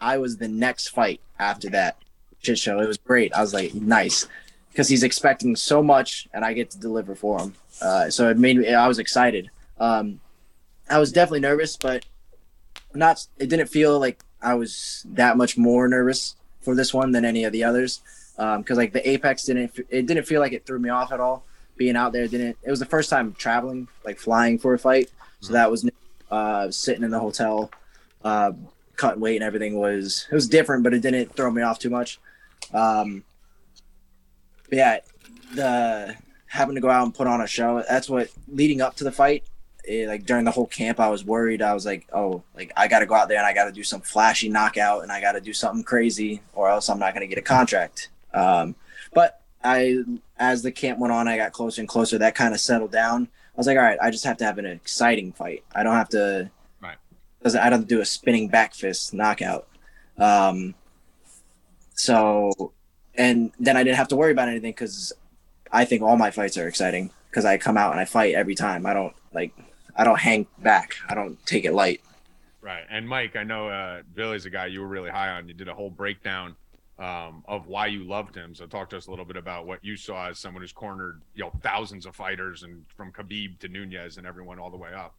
I was the next fight after that shit show. It was great. I was like nice because he's expecting so much and I get to deliver for him. Uh, so it made me I was excited. Um I was definitely nervous, but not it didn't feel like I was that much more nervous for this one than any of the others. Um cuz like the Apex didn't it didn't feel like it threw me off at all. Being out there didn't it was the first time traveling like flying for a fight. So that was uh, sitting in the hotel, uh, cutting weight and everything was it was different, but it didn't throw me off too much. Um, yeah, the having to go out and put on a show. That's what leading up to the fight. eh, like during the whole camp, I was worried. I was like, oh, like I got to go out there and I got to do some flashy knockout and I got to do something crazy, or else I'm not going to get a contract. Um, but I, as the camp went on, I got closer and closer. That kind of settled down. I was like, all right, I just have to have an exciting fight. I don't have to. Right. Doesn't I don't have to do a spinning back fist knockout. Um. So, and then I didn't have to worry about anything because I think all my fights are exciting because I come out and I fight every time. I don't like. I don't hang back. I don't take it light. Right. And Mike, I know uh, Billy's a guy you were really high on. You did a whole breakdown um, of why you loved him. So talk to us a little bit about what you saw as someone who's cornered, you know, thousands of fighters and from Khabib to Nunes and everyone all the way up.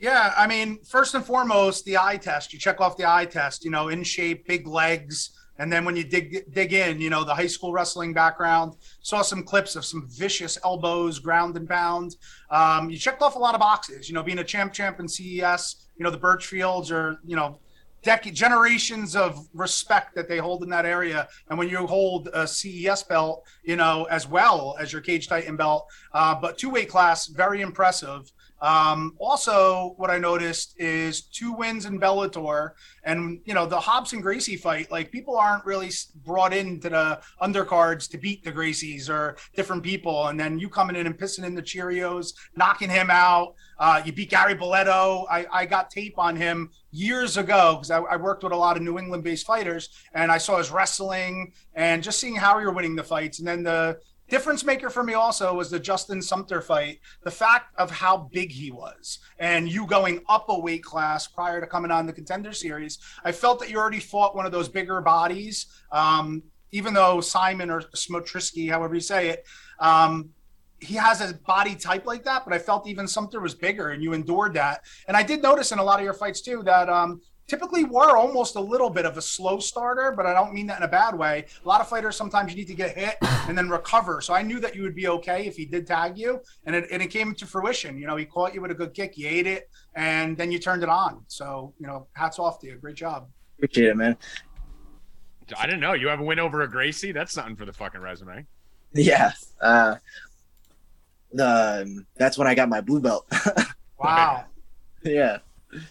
Yeah, I mean, first and foremost, the eye test. You check off the eye test. You know, in shape, big legs, and then when you dig dig in, you know, the high school wrestling background. Saw some clips of some vicious elbows, ground and pound. Um, you checked off a lot of boxes. You know, being a champ, champ in CES. You know, the Birchfields are you know decade generations of respect that they hold in that area. And when you hold a ces belt you know as well as your cage titan belt uh, but two weight class very impressive um, also, what I noticed is two wins in Bellator, and you know the Robson Gracie fight. Like people aren't really brought into the undercards to beat the Gracies or different people, and then you coming in and pissing in the Cheerios, knocking him out. Uh, you beat Gary Boletto. I, I got tape on him years ago because I, I, worked with a lot of New England-based fighters, and I saw his wrestling and just seeing how you're winning the fights, and then the difference maker for me also was the Justin Sumter fight. The fact of how big he was, and you going up a weight class prior to coming on the contender series. I felt that you already fought one of those bigger bodies. Um, even though Simon or Smotrisky, however you say it, um, he has a body type like that, but I felt even Sumter was bigger and you endured that. And I did notice in a lot of your fights too that um, typically were almost a little bit of a slow starter, but I don't mean that in a bad way. A lot of fighters sometimes you need to get hit and then recover. So I knew that you would be okay if he did tag you, and it, and it came to fruition. You know, he caught you with a good kick, you ate it, and then you turned it on. So you know, hats off to you. Great job. Appreciate it, man. I didn't know you have a win over a Gracie. That's something for the fucking resume. Yeah. Uh, the um, that's when I got my blue belt. [laughs] wow. yeah.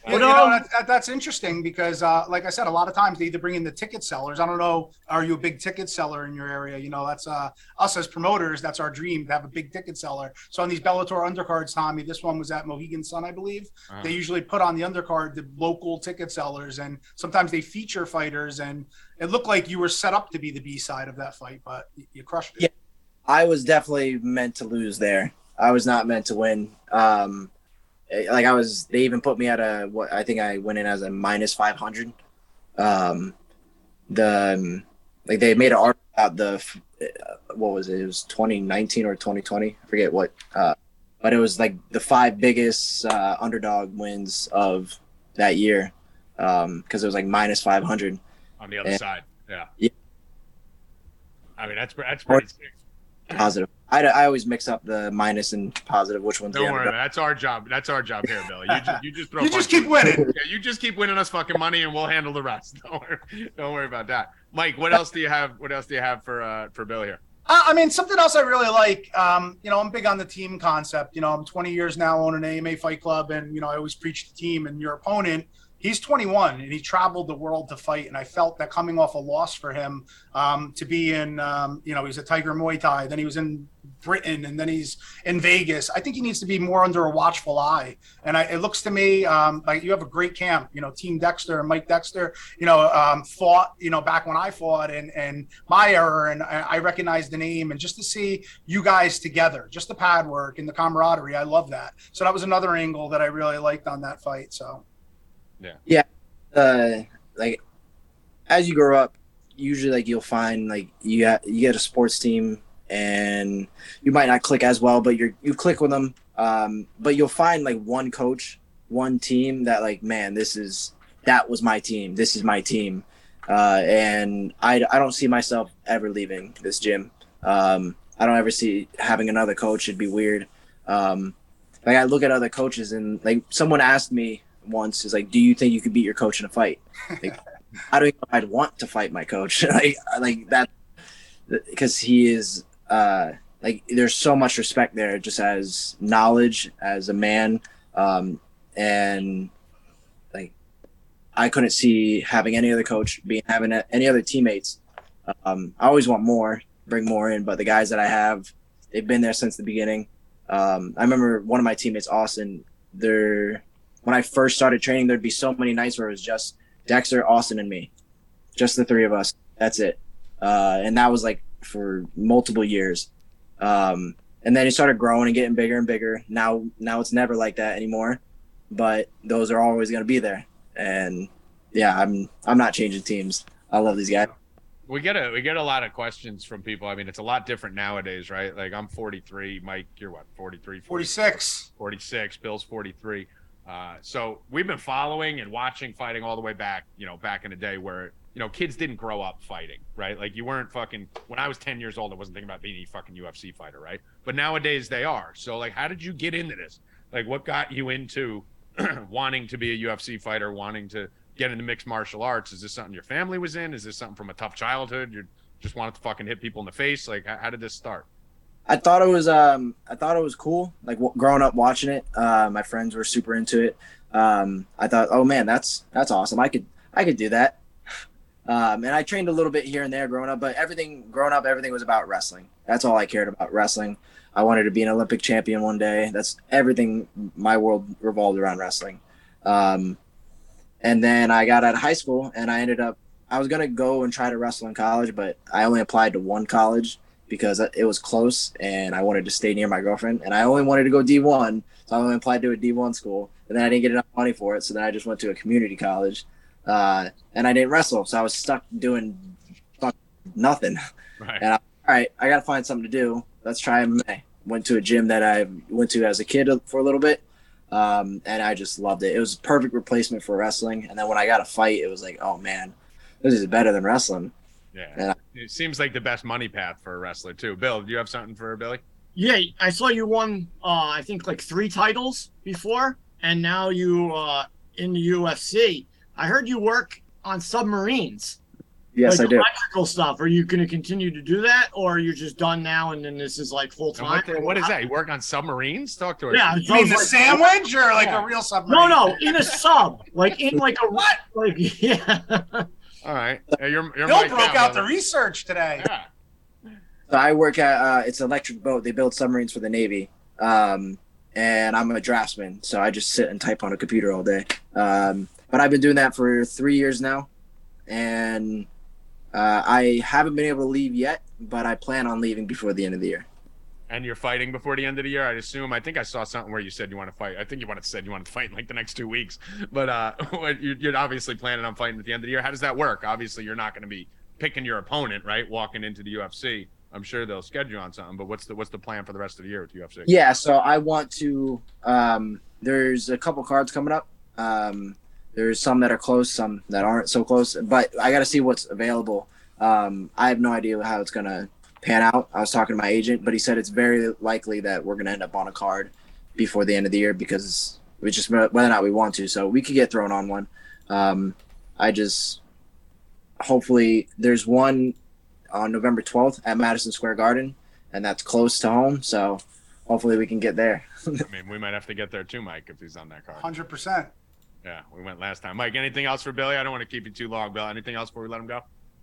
Well, you know, that, that, that's interesting because, uh, like I said, a lot of times they either bring in the ticket sellers. I don't know, are you a big ticket seller in your area? You know, that's uh, us as promoters. That's our dream to have a big ticket seller. So on these Bellator undercards, Tommy, this one was at Mohegan Sun, I believe. Uh-huh. They usually put on the undercard the local ticket sellers, and sometimes they feature fighters. And it looked like you were set up to be the B side of that fight, but you crushed it. Yeah, I was definitely meant to lose there. I was not meant to win. Um, like I was they even put me at a what I think I went in as a minus 500 um the um, like they made an art about the uh, what was it? It was 2019 or 2020 I forget what uh but it was like the five biggest uh underdog wins of that year. Um because it was like minus 500 on the other and, side yeah. Yeah. I mean that's that's pretty positive I, I always mix up the minus and positive. Which one's Don't worry, that's our job. That's our job here, Billy. You just you just throw. [laughs] you just keep winning. [laughs] Yeah, you just keep winning us fucking money, and we'll handle the rest. [laughs] Don't worry. Don't worry about that. Mike, what else do you have? What else do you have for uh for Billy here? Uh, I mean, something else I really like. Um, you know, I'm big on the team concept. You know, I'm 20 years now owning an AMA Fight Club, and you know, I always preach the team. And your opponent he's 21 and he traveled the world to fight. And I felt that coming off a loss for him um, to be in, um, you know, he's a Tiger Muay Thai, then he was in Britain, and then he's in Vegas. I think he needs to be more under a watchful eye. And I, it looks to me um, like you have a great camp. You know, Team Dexter and Mike Dexter. You know, um, fought. You know, back when I fought and and my error, and I, I recognize the name. And just to see you guys together, just the pad work and the camaraderie, I love that. So that was another angle that I really liked on that fight. So. Yeah. Yeah. Uh, like as you grow up, usually like you'll find like you got you get a sports team and you might not click as well, but you you click with them. Um, but you'll find like one coach, one team that like, man, this is that was my team. This is my team. Uh, and I, I don't see myself ever leaving this gym. Um, I don't ever see having another coach. It'd be weird. Um, like I look at other coaches and like someone asked me once is like, do you think you could beat your coach in a fight? [laughs] Like, I don't know if I'd want to fight my coach. [laughs] like, like that, because he is, uh, like, there's so much respect there, just as knowledge as a man. Um, and like, I couldn't see having any other coach being having any other teammates. Um, I always want more, bring more in, but the guys that I have, they've been there since the beginning. Um, I remember one of my teammates, Austin. They're when I first started training, there'd be so many nights where it was just Dexter, Austin, and me, just the three of us. That's it. Uh, and that was like for multiple years. Um, and then it started growing and getting bigger and bigger. Now, now it's never like that anymore. But those are always going to be there. And yeah, I'm I'm not changing teams. I love these guys. We get a we get a lot of questions from people. I mean, it's a lot different nowadays, right? Like I'm 43, Mike, you're what, 43, 46, 46, Bill's 43 Uh, so we've been following and watching fighting all the way back, you know, back in the day where you know kids didn't grow up fighting, right? Like you weren't fucking. When I was ten years old, I wasn't thinking about being a fucking UFC fighter, right? But nowadays they are. So like, how did you get into this? Like, what got you into [clears throat] wanting to be a UFC fighter, wanting to get into mixed martial arts? Is this something your family was in? Is this something from a tough childhood? You just wanted to fucking hit people in the face? Like, how, how did this start? I thought it was um I thought it was cool. Like w- growing up watching it, uh, my friends were super into it. Um, I thought, oh man, that's that's awesome. I could I could do that. Um, and I trained a little bit here and there growing up, but everything growing up, everything was about wrestling. That's all I cared about wrestling. I wanted to be an Olympic champion one day. That's everything. My world revolved around wrestling. Um, and then I got out of high school, and I ended up. I was gonna go and try to wrestle in college, but I only applied to one college because it was close, and I wanted to stay near my girlfriend. And I only wanted to go D one, so I only applied to a D one school. And then I didn't get enough money for it, so then I just went to a community college, uh, and I didn't wrestle, so I was stuck doing fuck nothing. Right. And I, all right, I got to find something to do. Let's try MMA. Went to a gym that I went to as a kid for a little bit, um, and I just loved it. It was a perfect replacement for wrestling. And then when I got a fight, it was like, oh man, this is better than wrestling. Yeah. Yeah. It seems like the best money path for a wrestler too. Bill, do you have something for Billy? Yeah, I saw you won. Uh, I think like three titles before, and now you uh in the UFC. I heard you work on submarines. Yes, like I do. Electrical stuff. Are you going to continue to do that, or you're just done now and then this is like full time? what, the- what is that? You work on submarines? Talk to us. Yeah, You mean the like- sandwich or like Yeah. a real submarine? No, no, in a sub, like in like a What? like [laughs] yeah. All right. Yeah, you're, you're Bill mic'd broke out the research today. Yeah. So I work at uh, it's an electric boat. They build submarines for the Navy, um, and I'm a draftsman. So I just sit and type on a computer all day. Um, but I've been doing that for three years now, and uh, I haven't been able to leave yet. But I plan on leaving before the end of the year. And you're fighting before the end of the year, I'd assume. I think I saw something where you said you want to fight. I think you wanted said you want to fight in like the next two weeks. But uh, [laughs] you're you're obviously planning on fighting at the end of the year. How does that work? Obviously, you're not going to be picking your opponent, right? Walking into the UFC. I'm sure they'll schedule you on something. But what's the what's the plan for the rest of the year with UFC? Yeah. So I want to. Um, there's a couple cards coming up. Um, there's some that are close, some that aren't so close. But I got to see what's available. Um, I have no idea how it's gonna pan out. I was talking to my agent, but he said it's very likely that we're gonna end up on a card before the end of the year because we just whether or not we want to. So we could get thrown on one. Um, I just hopefully there's one on November 12th at Madison Square Garden, and that's close to home. So hopefully we can get there. [laughs] I mean, we might have to get there too, Mike, if he's on that card. Hundred percent. Yeah, we went last time. Mike, anything else for Billy? I don't want to keep you too long, Bill. Anything else before we let him go?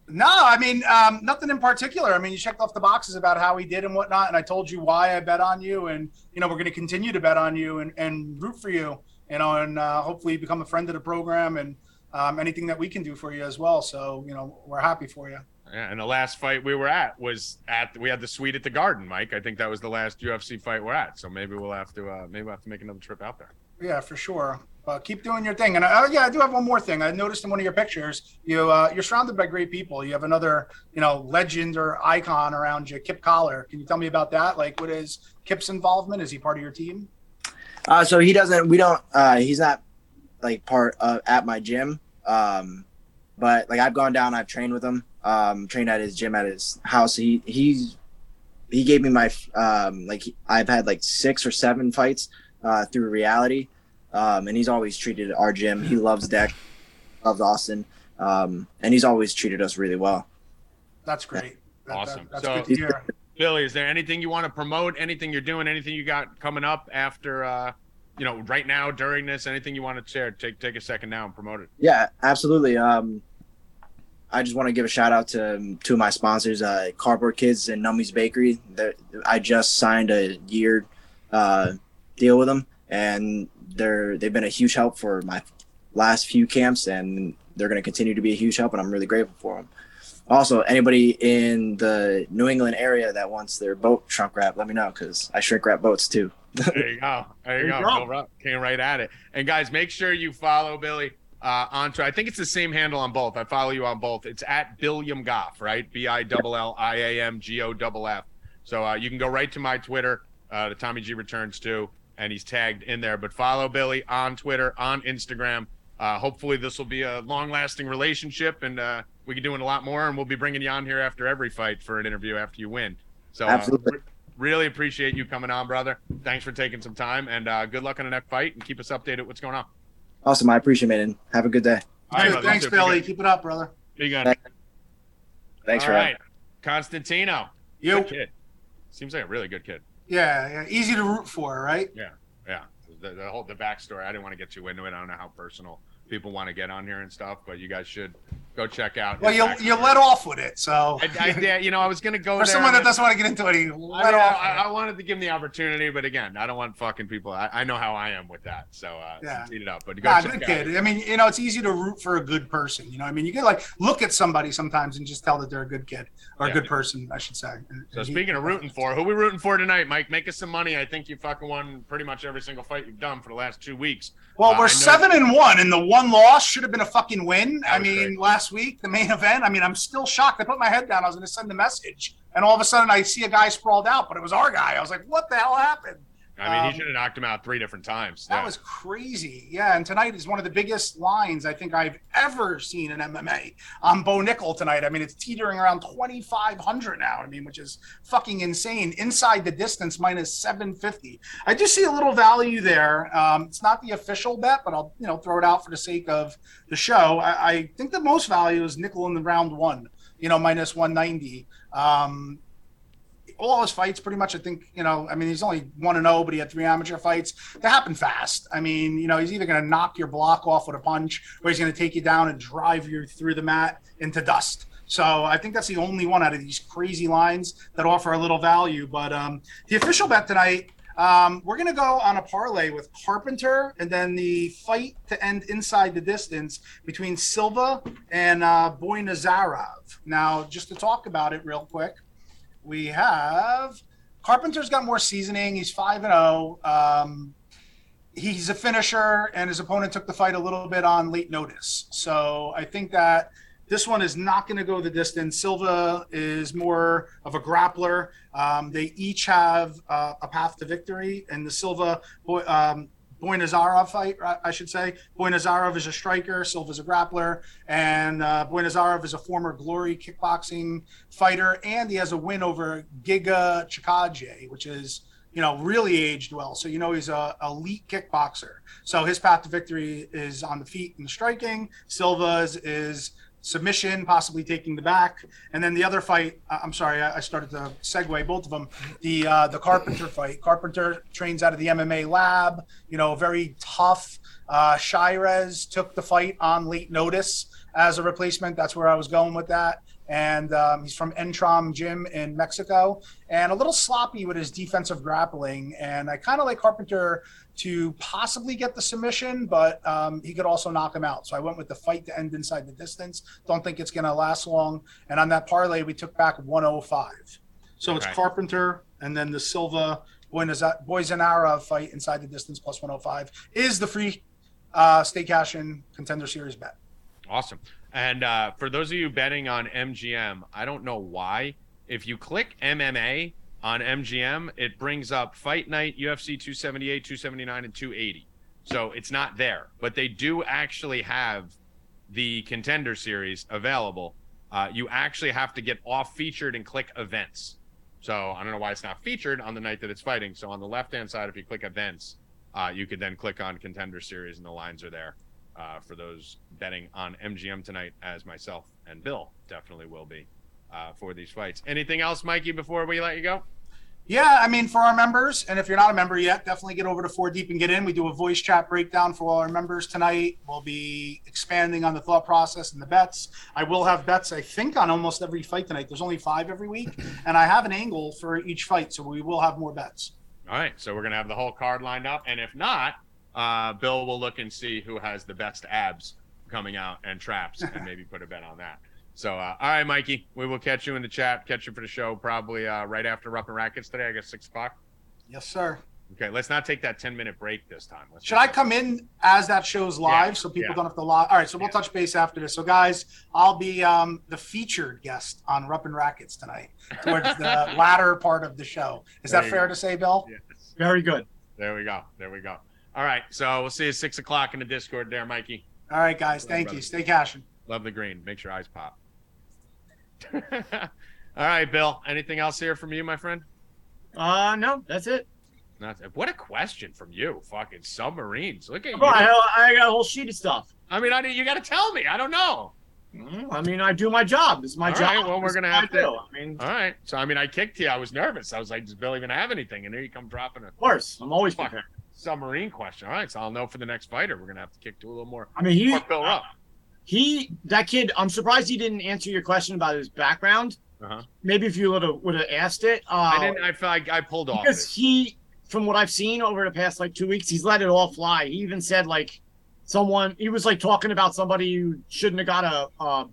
No, I mean um, nothing in particular. I mean, you checked off the boxes about how he did and whatnot, and I told you why I bet on you, and you know we're going to continue to bet on you and, and root for you, you know, and uh, hopefully become a friend of the program and um, anything that we can do for you as well. So you know we're happy for you. Yeah, and the last fight we were at was at we had the suite at the Garden, Mike. I think that was the last UFC fight we're at. So maybe we'll have to uh, maybe we'll have to make another trip out there. Yeah, for sure. But keep doing your thing. And uh, yeah, I do have one more thing. I noticed in one of your pictures, you uh, you're surrounded by great people. You have another, you know, legend or icon around you, Kip Kollar. Can you tell me about that? Like, what is Kip's involvement? Is he part of your team? Uh, so he doesn't. We don't. Uh, he's not like part of at my gym. Um, but like I've gone down. I've trained with him. Um, trained at his gym at his house. He he's he gave me my um like I've had like six or seven fights uh, through reality. Um, and he's always treated our gym. He loves Deck, loves Austin, um, and he's always treated us really well. That's great. That- Awesome. that- that's So- good to hear. Billy, is there anything you want to promote? Anything you're doing? Anything you got coming up after uh, you know, right now during this? Anything you want to share? Take take a second now and promote it. Yeah, absolutely. Um, I just want to give a shout out to um, two of my sponsors, uh, Cardboard Kids and Nummy's Bakery. They're, I just signed a year uh, deal with them, and they're they've been a huge help for my last few camps, and they're going to continue to be a huge help, and I'm really grateful for them. Also, anybody in the New England area that wants their boat shrunk wrap, let me know because I shrink wrap boats too. There you go. There you There go. you go. Bill Came right at it. And guys, make sure you follow Billy uh, onto. I think it's the same handle on both. I follow you on both. It's at Billiam Goff, right? B I L L I A M G O F F. So uh, you can go right to my Twitter. Uh, the Tommy G returns too. And he's tagged in there. But follow Billy on Twitter, on Instagram. Uh, hopefully, this will be a long-lasting relationship, and uh, we can do it a lot more. And we'll be bringing you on here after every fight for an interview after you win. So, uh, Absolutely. re- really appreciate you coming on, brother. Thanks for taking some time, and uh, good luck on the next fight, and keep us updated what's going on. Awesome. I appreciate it. and Have a good day. All right, brother. thanks, too. Billy. Keep it up, brother. Be good. Thank- Thanks All for right, Constantino. You, Good kid. Seems like a really good kid. Yeah, yeah, easy to root for, right? Yeah. The, the whole the backstory. I didn't want to get too into it. I don't know how personal people want to get on here and stuff, but you guys should go check out. Well, you you let off with it, so I, I, yeah, you know, I was gonna go for someone that doesn't want to get into it, he I, let mean, off. I, I wanted to give him the opportunity, but again, I don't want fucking people. I, I know how I am with that, so uh, Yeah. eat it up. But go Nah, check good out kid. I mean, you know, it's easy to root for a good person. You know, I mean, you can like look at somebody sometimes and just tell that they're a good kid or Yeah. a good person, I should say. So and he- speaking of rooting for, who we rooting for tonight, Mike? Make us some money. I think you fucking won pretty much every single fight you've done for the last two weeks. Well, Uh, we're seven and one, and the one loss should have been a fucking win. I mean, great. last week, the main event. I mean, I'm still shocked. I put my head down. I was going to send the message, and all of a sudden, I see a guy sprawled out, but it was our guy. I was like, "What the hell happened?" I mean, Um, he should have knocked him out three different times. That Yeah. was crazy. Yeah, and tonight is one of the biggest lines I think I've ever seen in MMA. On Bo Nickal tonight. I mean, it's teetering around 2,500 now. I mean, which is fucking insane. Inside the distance, minus 750. I do see a little value there. Um, it's not the official bet, but I'll you know throw it out for the sake of the show. I, I think the most value is Nickal in the round one. You know, minus 190. Um, all his fights pretty much i think you know i mean he's only 1 and 0 but he had three amateur fights. They happen fast. I mean you know he's either going to knock your block off with a punch or he's going to take you down and drive you through the mat into dust. So i think that's the only one out of these crazy lines that offer a little value. But um, the official bet tonight um, we're going to go on a parlay with Carpenter and then the fight to end inside the distance between Silva and uh, Boy Nazarov. Now, just to talk about it real quick, we have Carpenter's got more seasoning. He's five and zero. Um, he's a finisher, and his opponent took the fight a little bit on late notice. So I think that this one is not going to go the distance. Silva is more of a grappler. Um, they each have uh, a path to victory, and the Silva boy, um, Boy Nazarov fight, I should say. Boy Nazarov is a striker, Silva's a grappler, and uh, Boy Nazarov is a former Glory kickboxing fighter, and he has a win over Giga Chikadze, which is you know really aged well. So you know he's a elite kickboxer. So his path to victory is on the feet and the striking. Silva's is submission, possibly taking the back, and then the other fight. I'm sorry, I I started to segue both of them. The uh, the Carpenter fight. Carpenter trains out of the MMA lab. You know, very tough. Uh, Shirez took the fight on late notice as a replacement. That's where I was going with that. And um, he's from Entram Gym in Mexico, and a little sloppy with his defensive grappling. And I kind of like Carpenter to possibly get the submission, but um, he could also knock him out. So I went with the fight to end inside the distance. Don't think it's going to last long. And on that parlay, we took back 105. So it's. Carpenter and then the Silva Boyzanara fight inside the distance plus 105 is the free uh, stay cash in contender series bet. Awesome. And uh, for those of you betting on MGM, I don't know why. If you click MMA on MGM, it brings up Fight Night, UFC 278, 279, and 280. So it's not there, but they do actually have the contender series available. Uh, you actually have to get off featured and click events. So I don't know why it's not featured on the night that it's fighting. So on the left hand side, if you click events, uh, you could then click on contender series and the lines are there uh, for those betting on MGM tonight, as myself and Bill definitely will be uh, for these fights. Anything else, Mikey, before we let you go? Yeah, I mean, for our members, and if you're not a member yet, definitely get over to Four Deep and get in. We do a voice chat breakdown for all our members tonight. We'll be expanding on the thought process and the bets. I will have bets, I think, on almost every fight tonight. There's only five every week, [clears throat] and I have an angle for each fight, so we will have more bets. All right, so we're gonna have the whole card lined up, and if not, uh, Bill will look and see who has the best abs coming out and traps, and [laughs] maybe put a bet on that. So, uh, all right, Mikey, we will catch you in the chat. Catch you for the show probably uh, right after Up and Rackets today. I guess six o'clock. Yes, sir. Okay, let's not take that ten minute break this time. Let's Should I come in as that show's live Yeah, so people yeah. don't have to log? All right, so we'll Yeah. touch base after this. So, guys, I'll be um, the featured guest on Rupp and Rackets tonight towards the [laughs] latter part of the show. Is There that fair go. to say, Bill? Yes. Very good. There we go. There we go. All right. So we'll see you six o'clock in the Discord there, Mikey. All right, guys. Thank brother. you. Stay cashing. Love the green. Make your eyes pop. [laughs] All right, Bill. Anything else here from you, my friend? Uh, no, that's it. Not, what a question from you. Fucking submarines. Look at you. On, I, I got a whole sheet of stuff. I mean, I you got to tell me. I don't know. Mm, I mean, I do my job. This is my All job. right, well, we're gonna have to- I mean, All right. So I mean, I kicked you. I was nervous. I was like, does Bill even have anything? And here you come dropping a of course, I'm always Fuck. prepared. Submarine question. All right. So I'll know for the next fighter. We're gonna have to kick to a little more. I mean, he Bill up. he that kid. I'm surprised he didn't answer your question about his background. Uh-huh. Maybe if you would have would have asked it. Uh, I didn't. I feel like I pulled off. because It. he, from what I've seen over the past like two weeks, he's let it all fly. He even said like someone he was like talking about somebody who shouldn't have got a uh,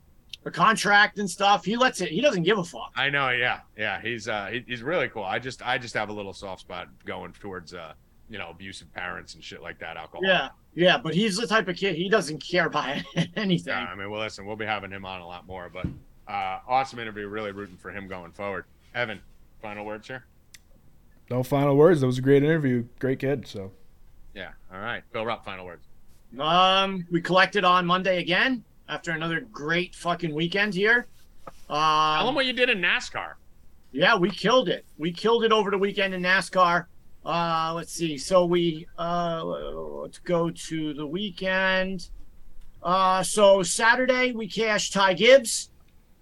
a contract and stuff. He lets it. He doesn't give a fuck. I know. Yeah. Yeah. He's uh he, he's really cool. I just I just have a little soft spot going towards uh you know abusive parents and shit like that. Alcohol. Yeah, yeah, but he's the type of kid he doesn't care about [laughs] anything. Yeah, I mean, well, listen, we'll be having him on a lot more, but uh, awesome interview. Really rooting for him going forward. Evan, final words here. No final words. That was a great interview. Great kid. So Yeah. All right. Bill Rupp, final words. Um, we collected on Monday again after another great fucking weekend here. Tell him Um, what you did in NASCAR. yeah, we killed it. We killed it over the weekend in NASCAR. Uh, let's see. So we uh, let's go to the weekend. Uh, so Saturday we cashed Ty Gibbs,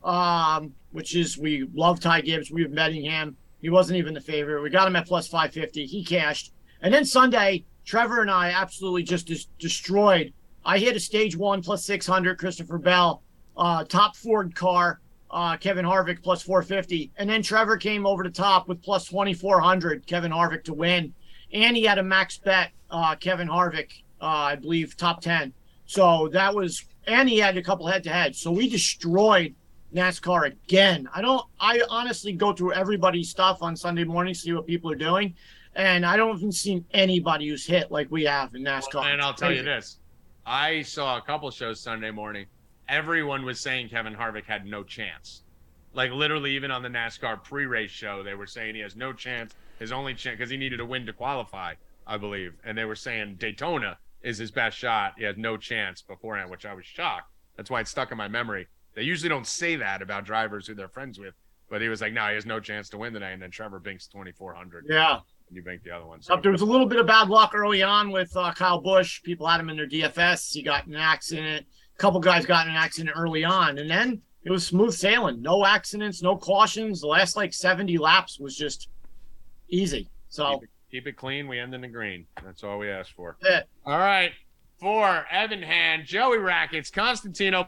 um, which is we love Ty Gibbs. We've betting him. He wasn't even the favorite. We got him at plus five fifty. He cashed, and then Sunday Trevor and I absolutely just des- destroyed. I hit a stage one plus six hundred. Christopher Bell, uh, top Ford car. Uh, Kevin Harvick plus 450. And then Trevor came over the top with plus 2,400, Kevin Harvick to win. And he had a max bet, uh, Kevin Harvick, uh, I believe, top 10. So that was, and he had a couple head to head. So we destroyed NASCAR again. I don't, I honestly go through everybody's stuff on Sunday morning, see what people are doing. And I don't even see anybody who's hit like we have in NASCAR. and I'll tell you this: I saw a couple shows Sunday morning. Everyone was saying Kevin Harvick had no chance. Like literally, even on the NASCAR pre-race show, they were saying he has no chance. His only chance because he needed a win to qualify, I believe. And they were saying Daytona is his best shot. He has no chance beforehand, which I was shocked. That's why it stuck in my memory. They usually don't say that about drivers who they're friends with, but he was like, "No, he has no chance to win today." And then Trevor binks twenty four hundred, Yeah. you bink the other one. Uh, there was a little bit of bad luck early on with uh, Kyle Busch. People had him in their DFS. He got an accident. Couple guys got in an accident early on, and then it was smooth sailing. No accidents, no cautions. The last like 70 laps was just easy. So keep, it, keep it clean. We end in the green. That's all we ask for. Yeah. All right. For Evan Hand, Joey Rackets, Constantino,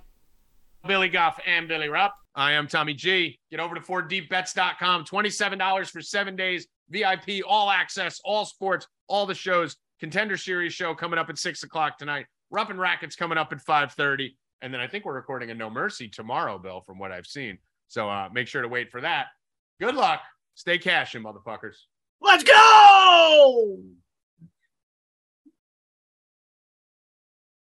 Billy Goff, and Billy Rupp. I am Tommy G. Get over to 4deepbets.com. $27 for seven days. VIP, all access, all sports, all the shows. Contender Series show coming up at six o'clock tonight. And Rackets coming up at 5:30. And then I think we're recording a No Mercy tomorrow, Bill, from what I've seen. So uh, make sure to wait for that. Good luck. Stay cashing, motherfuckers. let's go.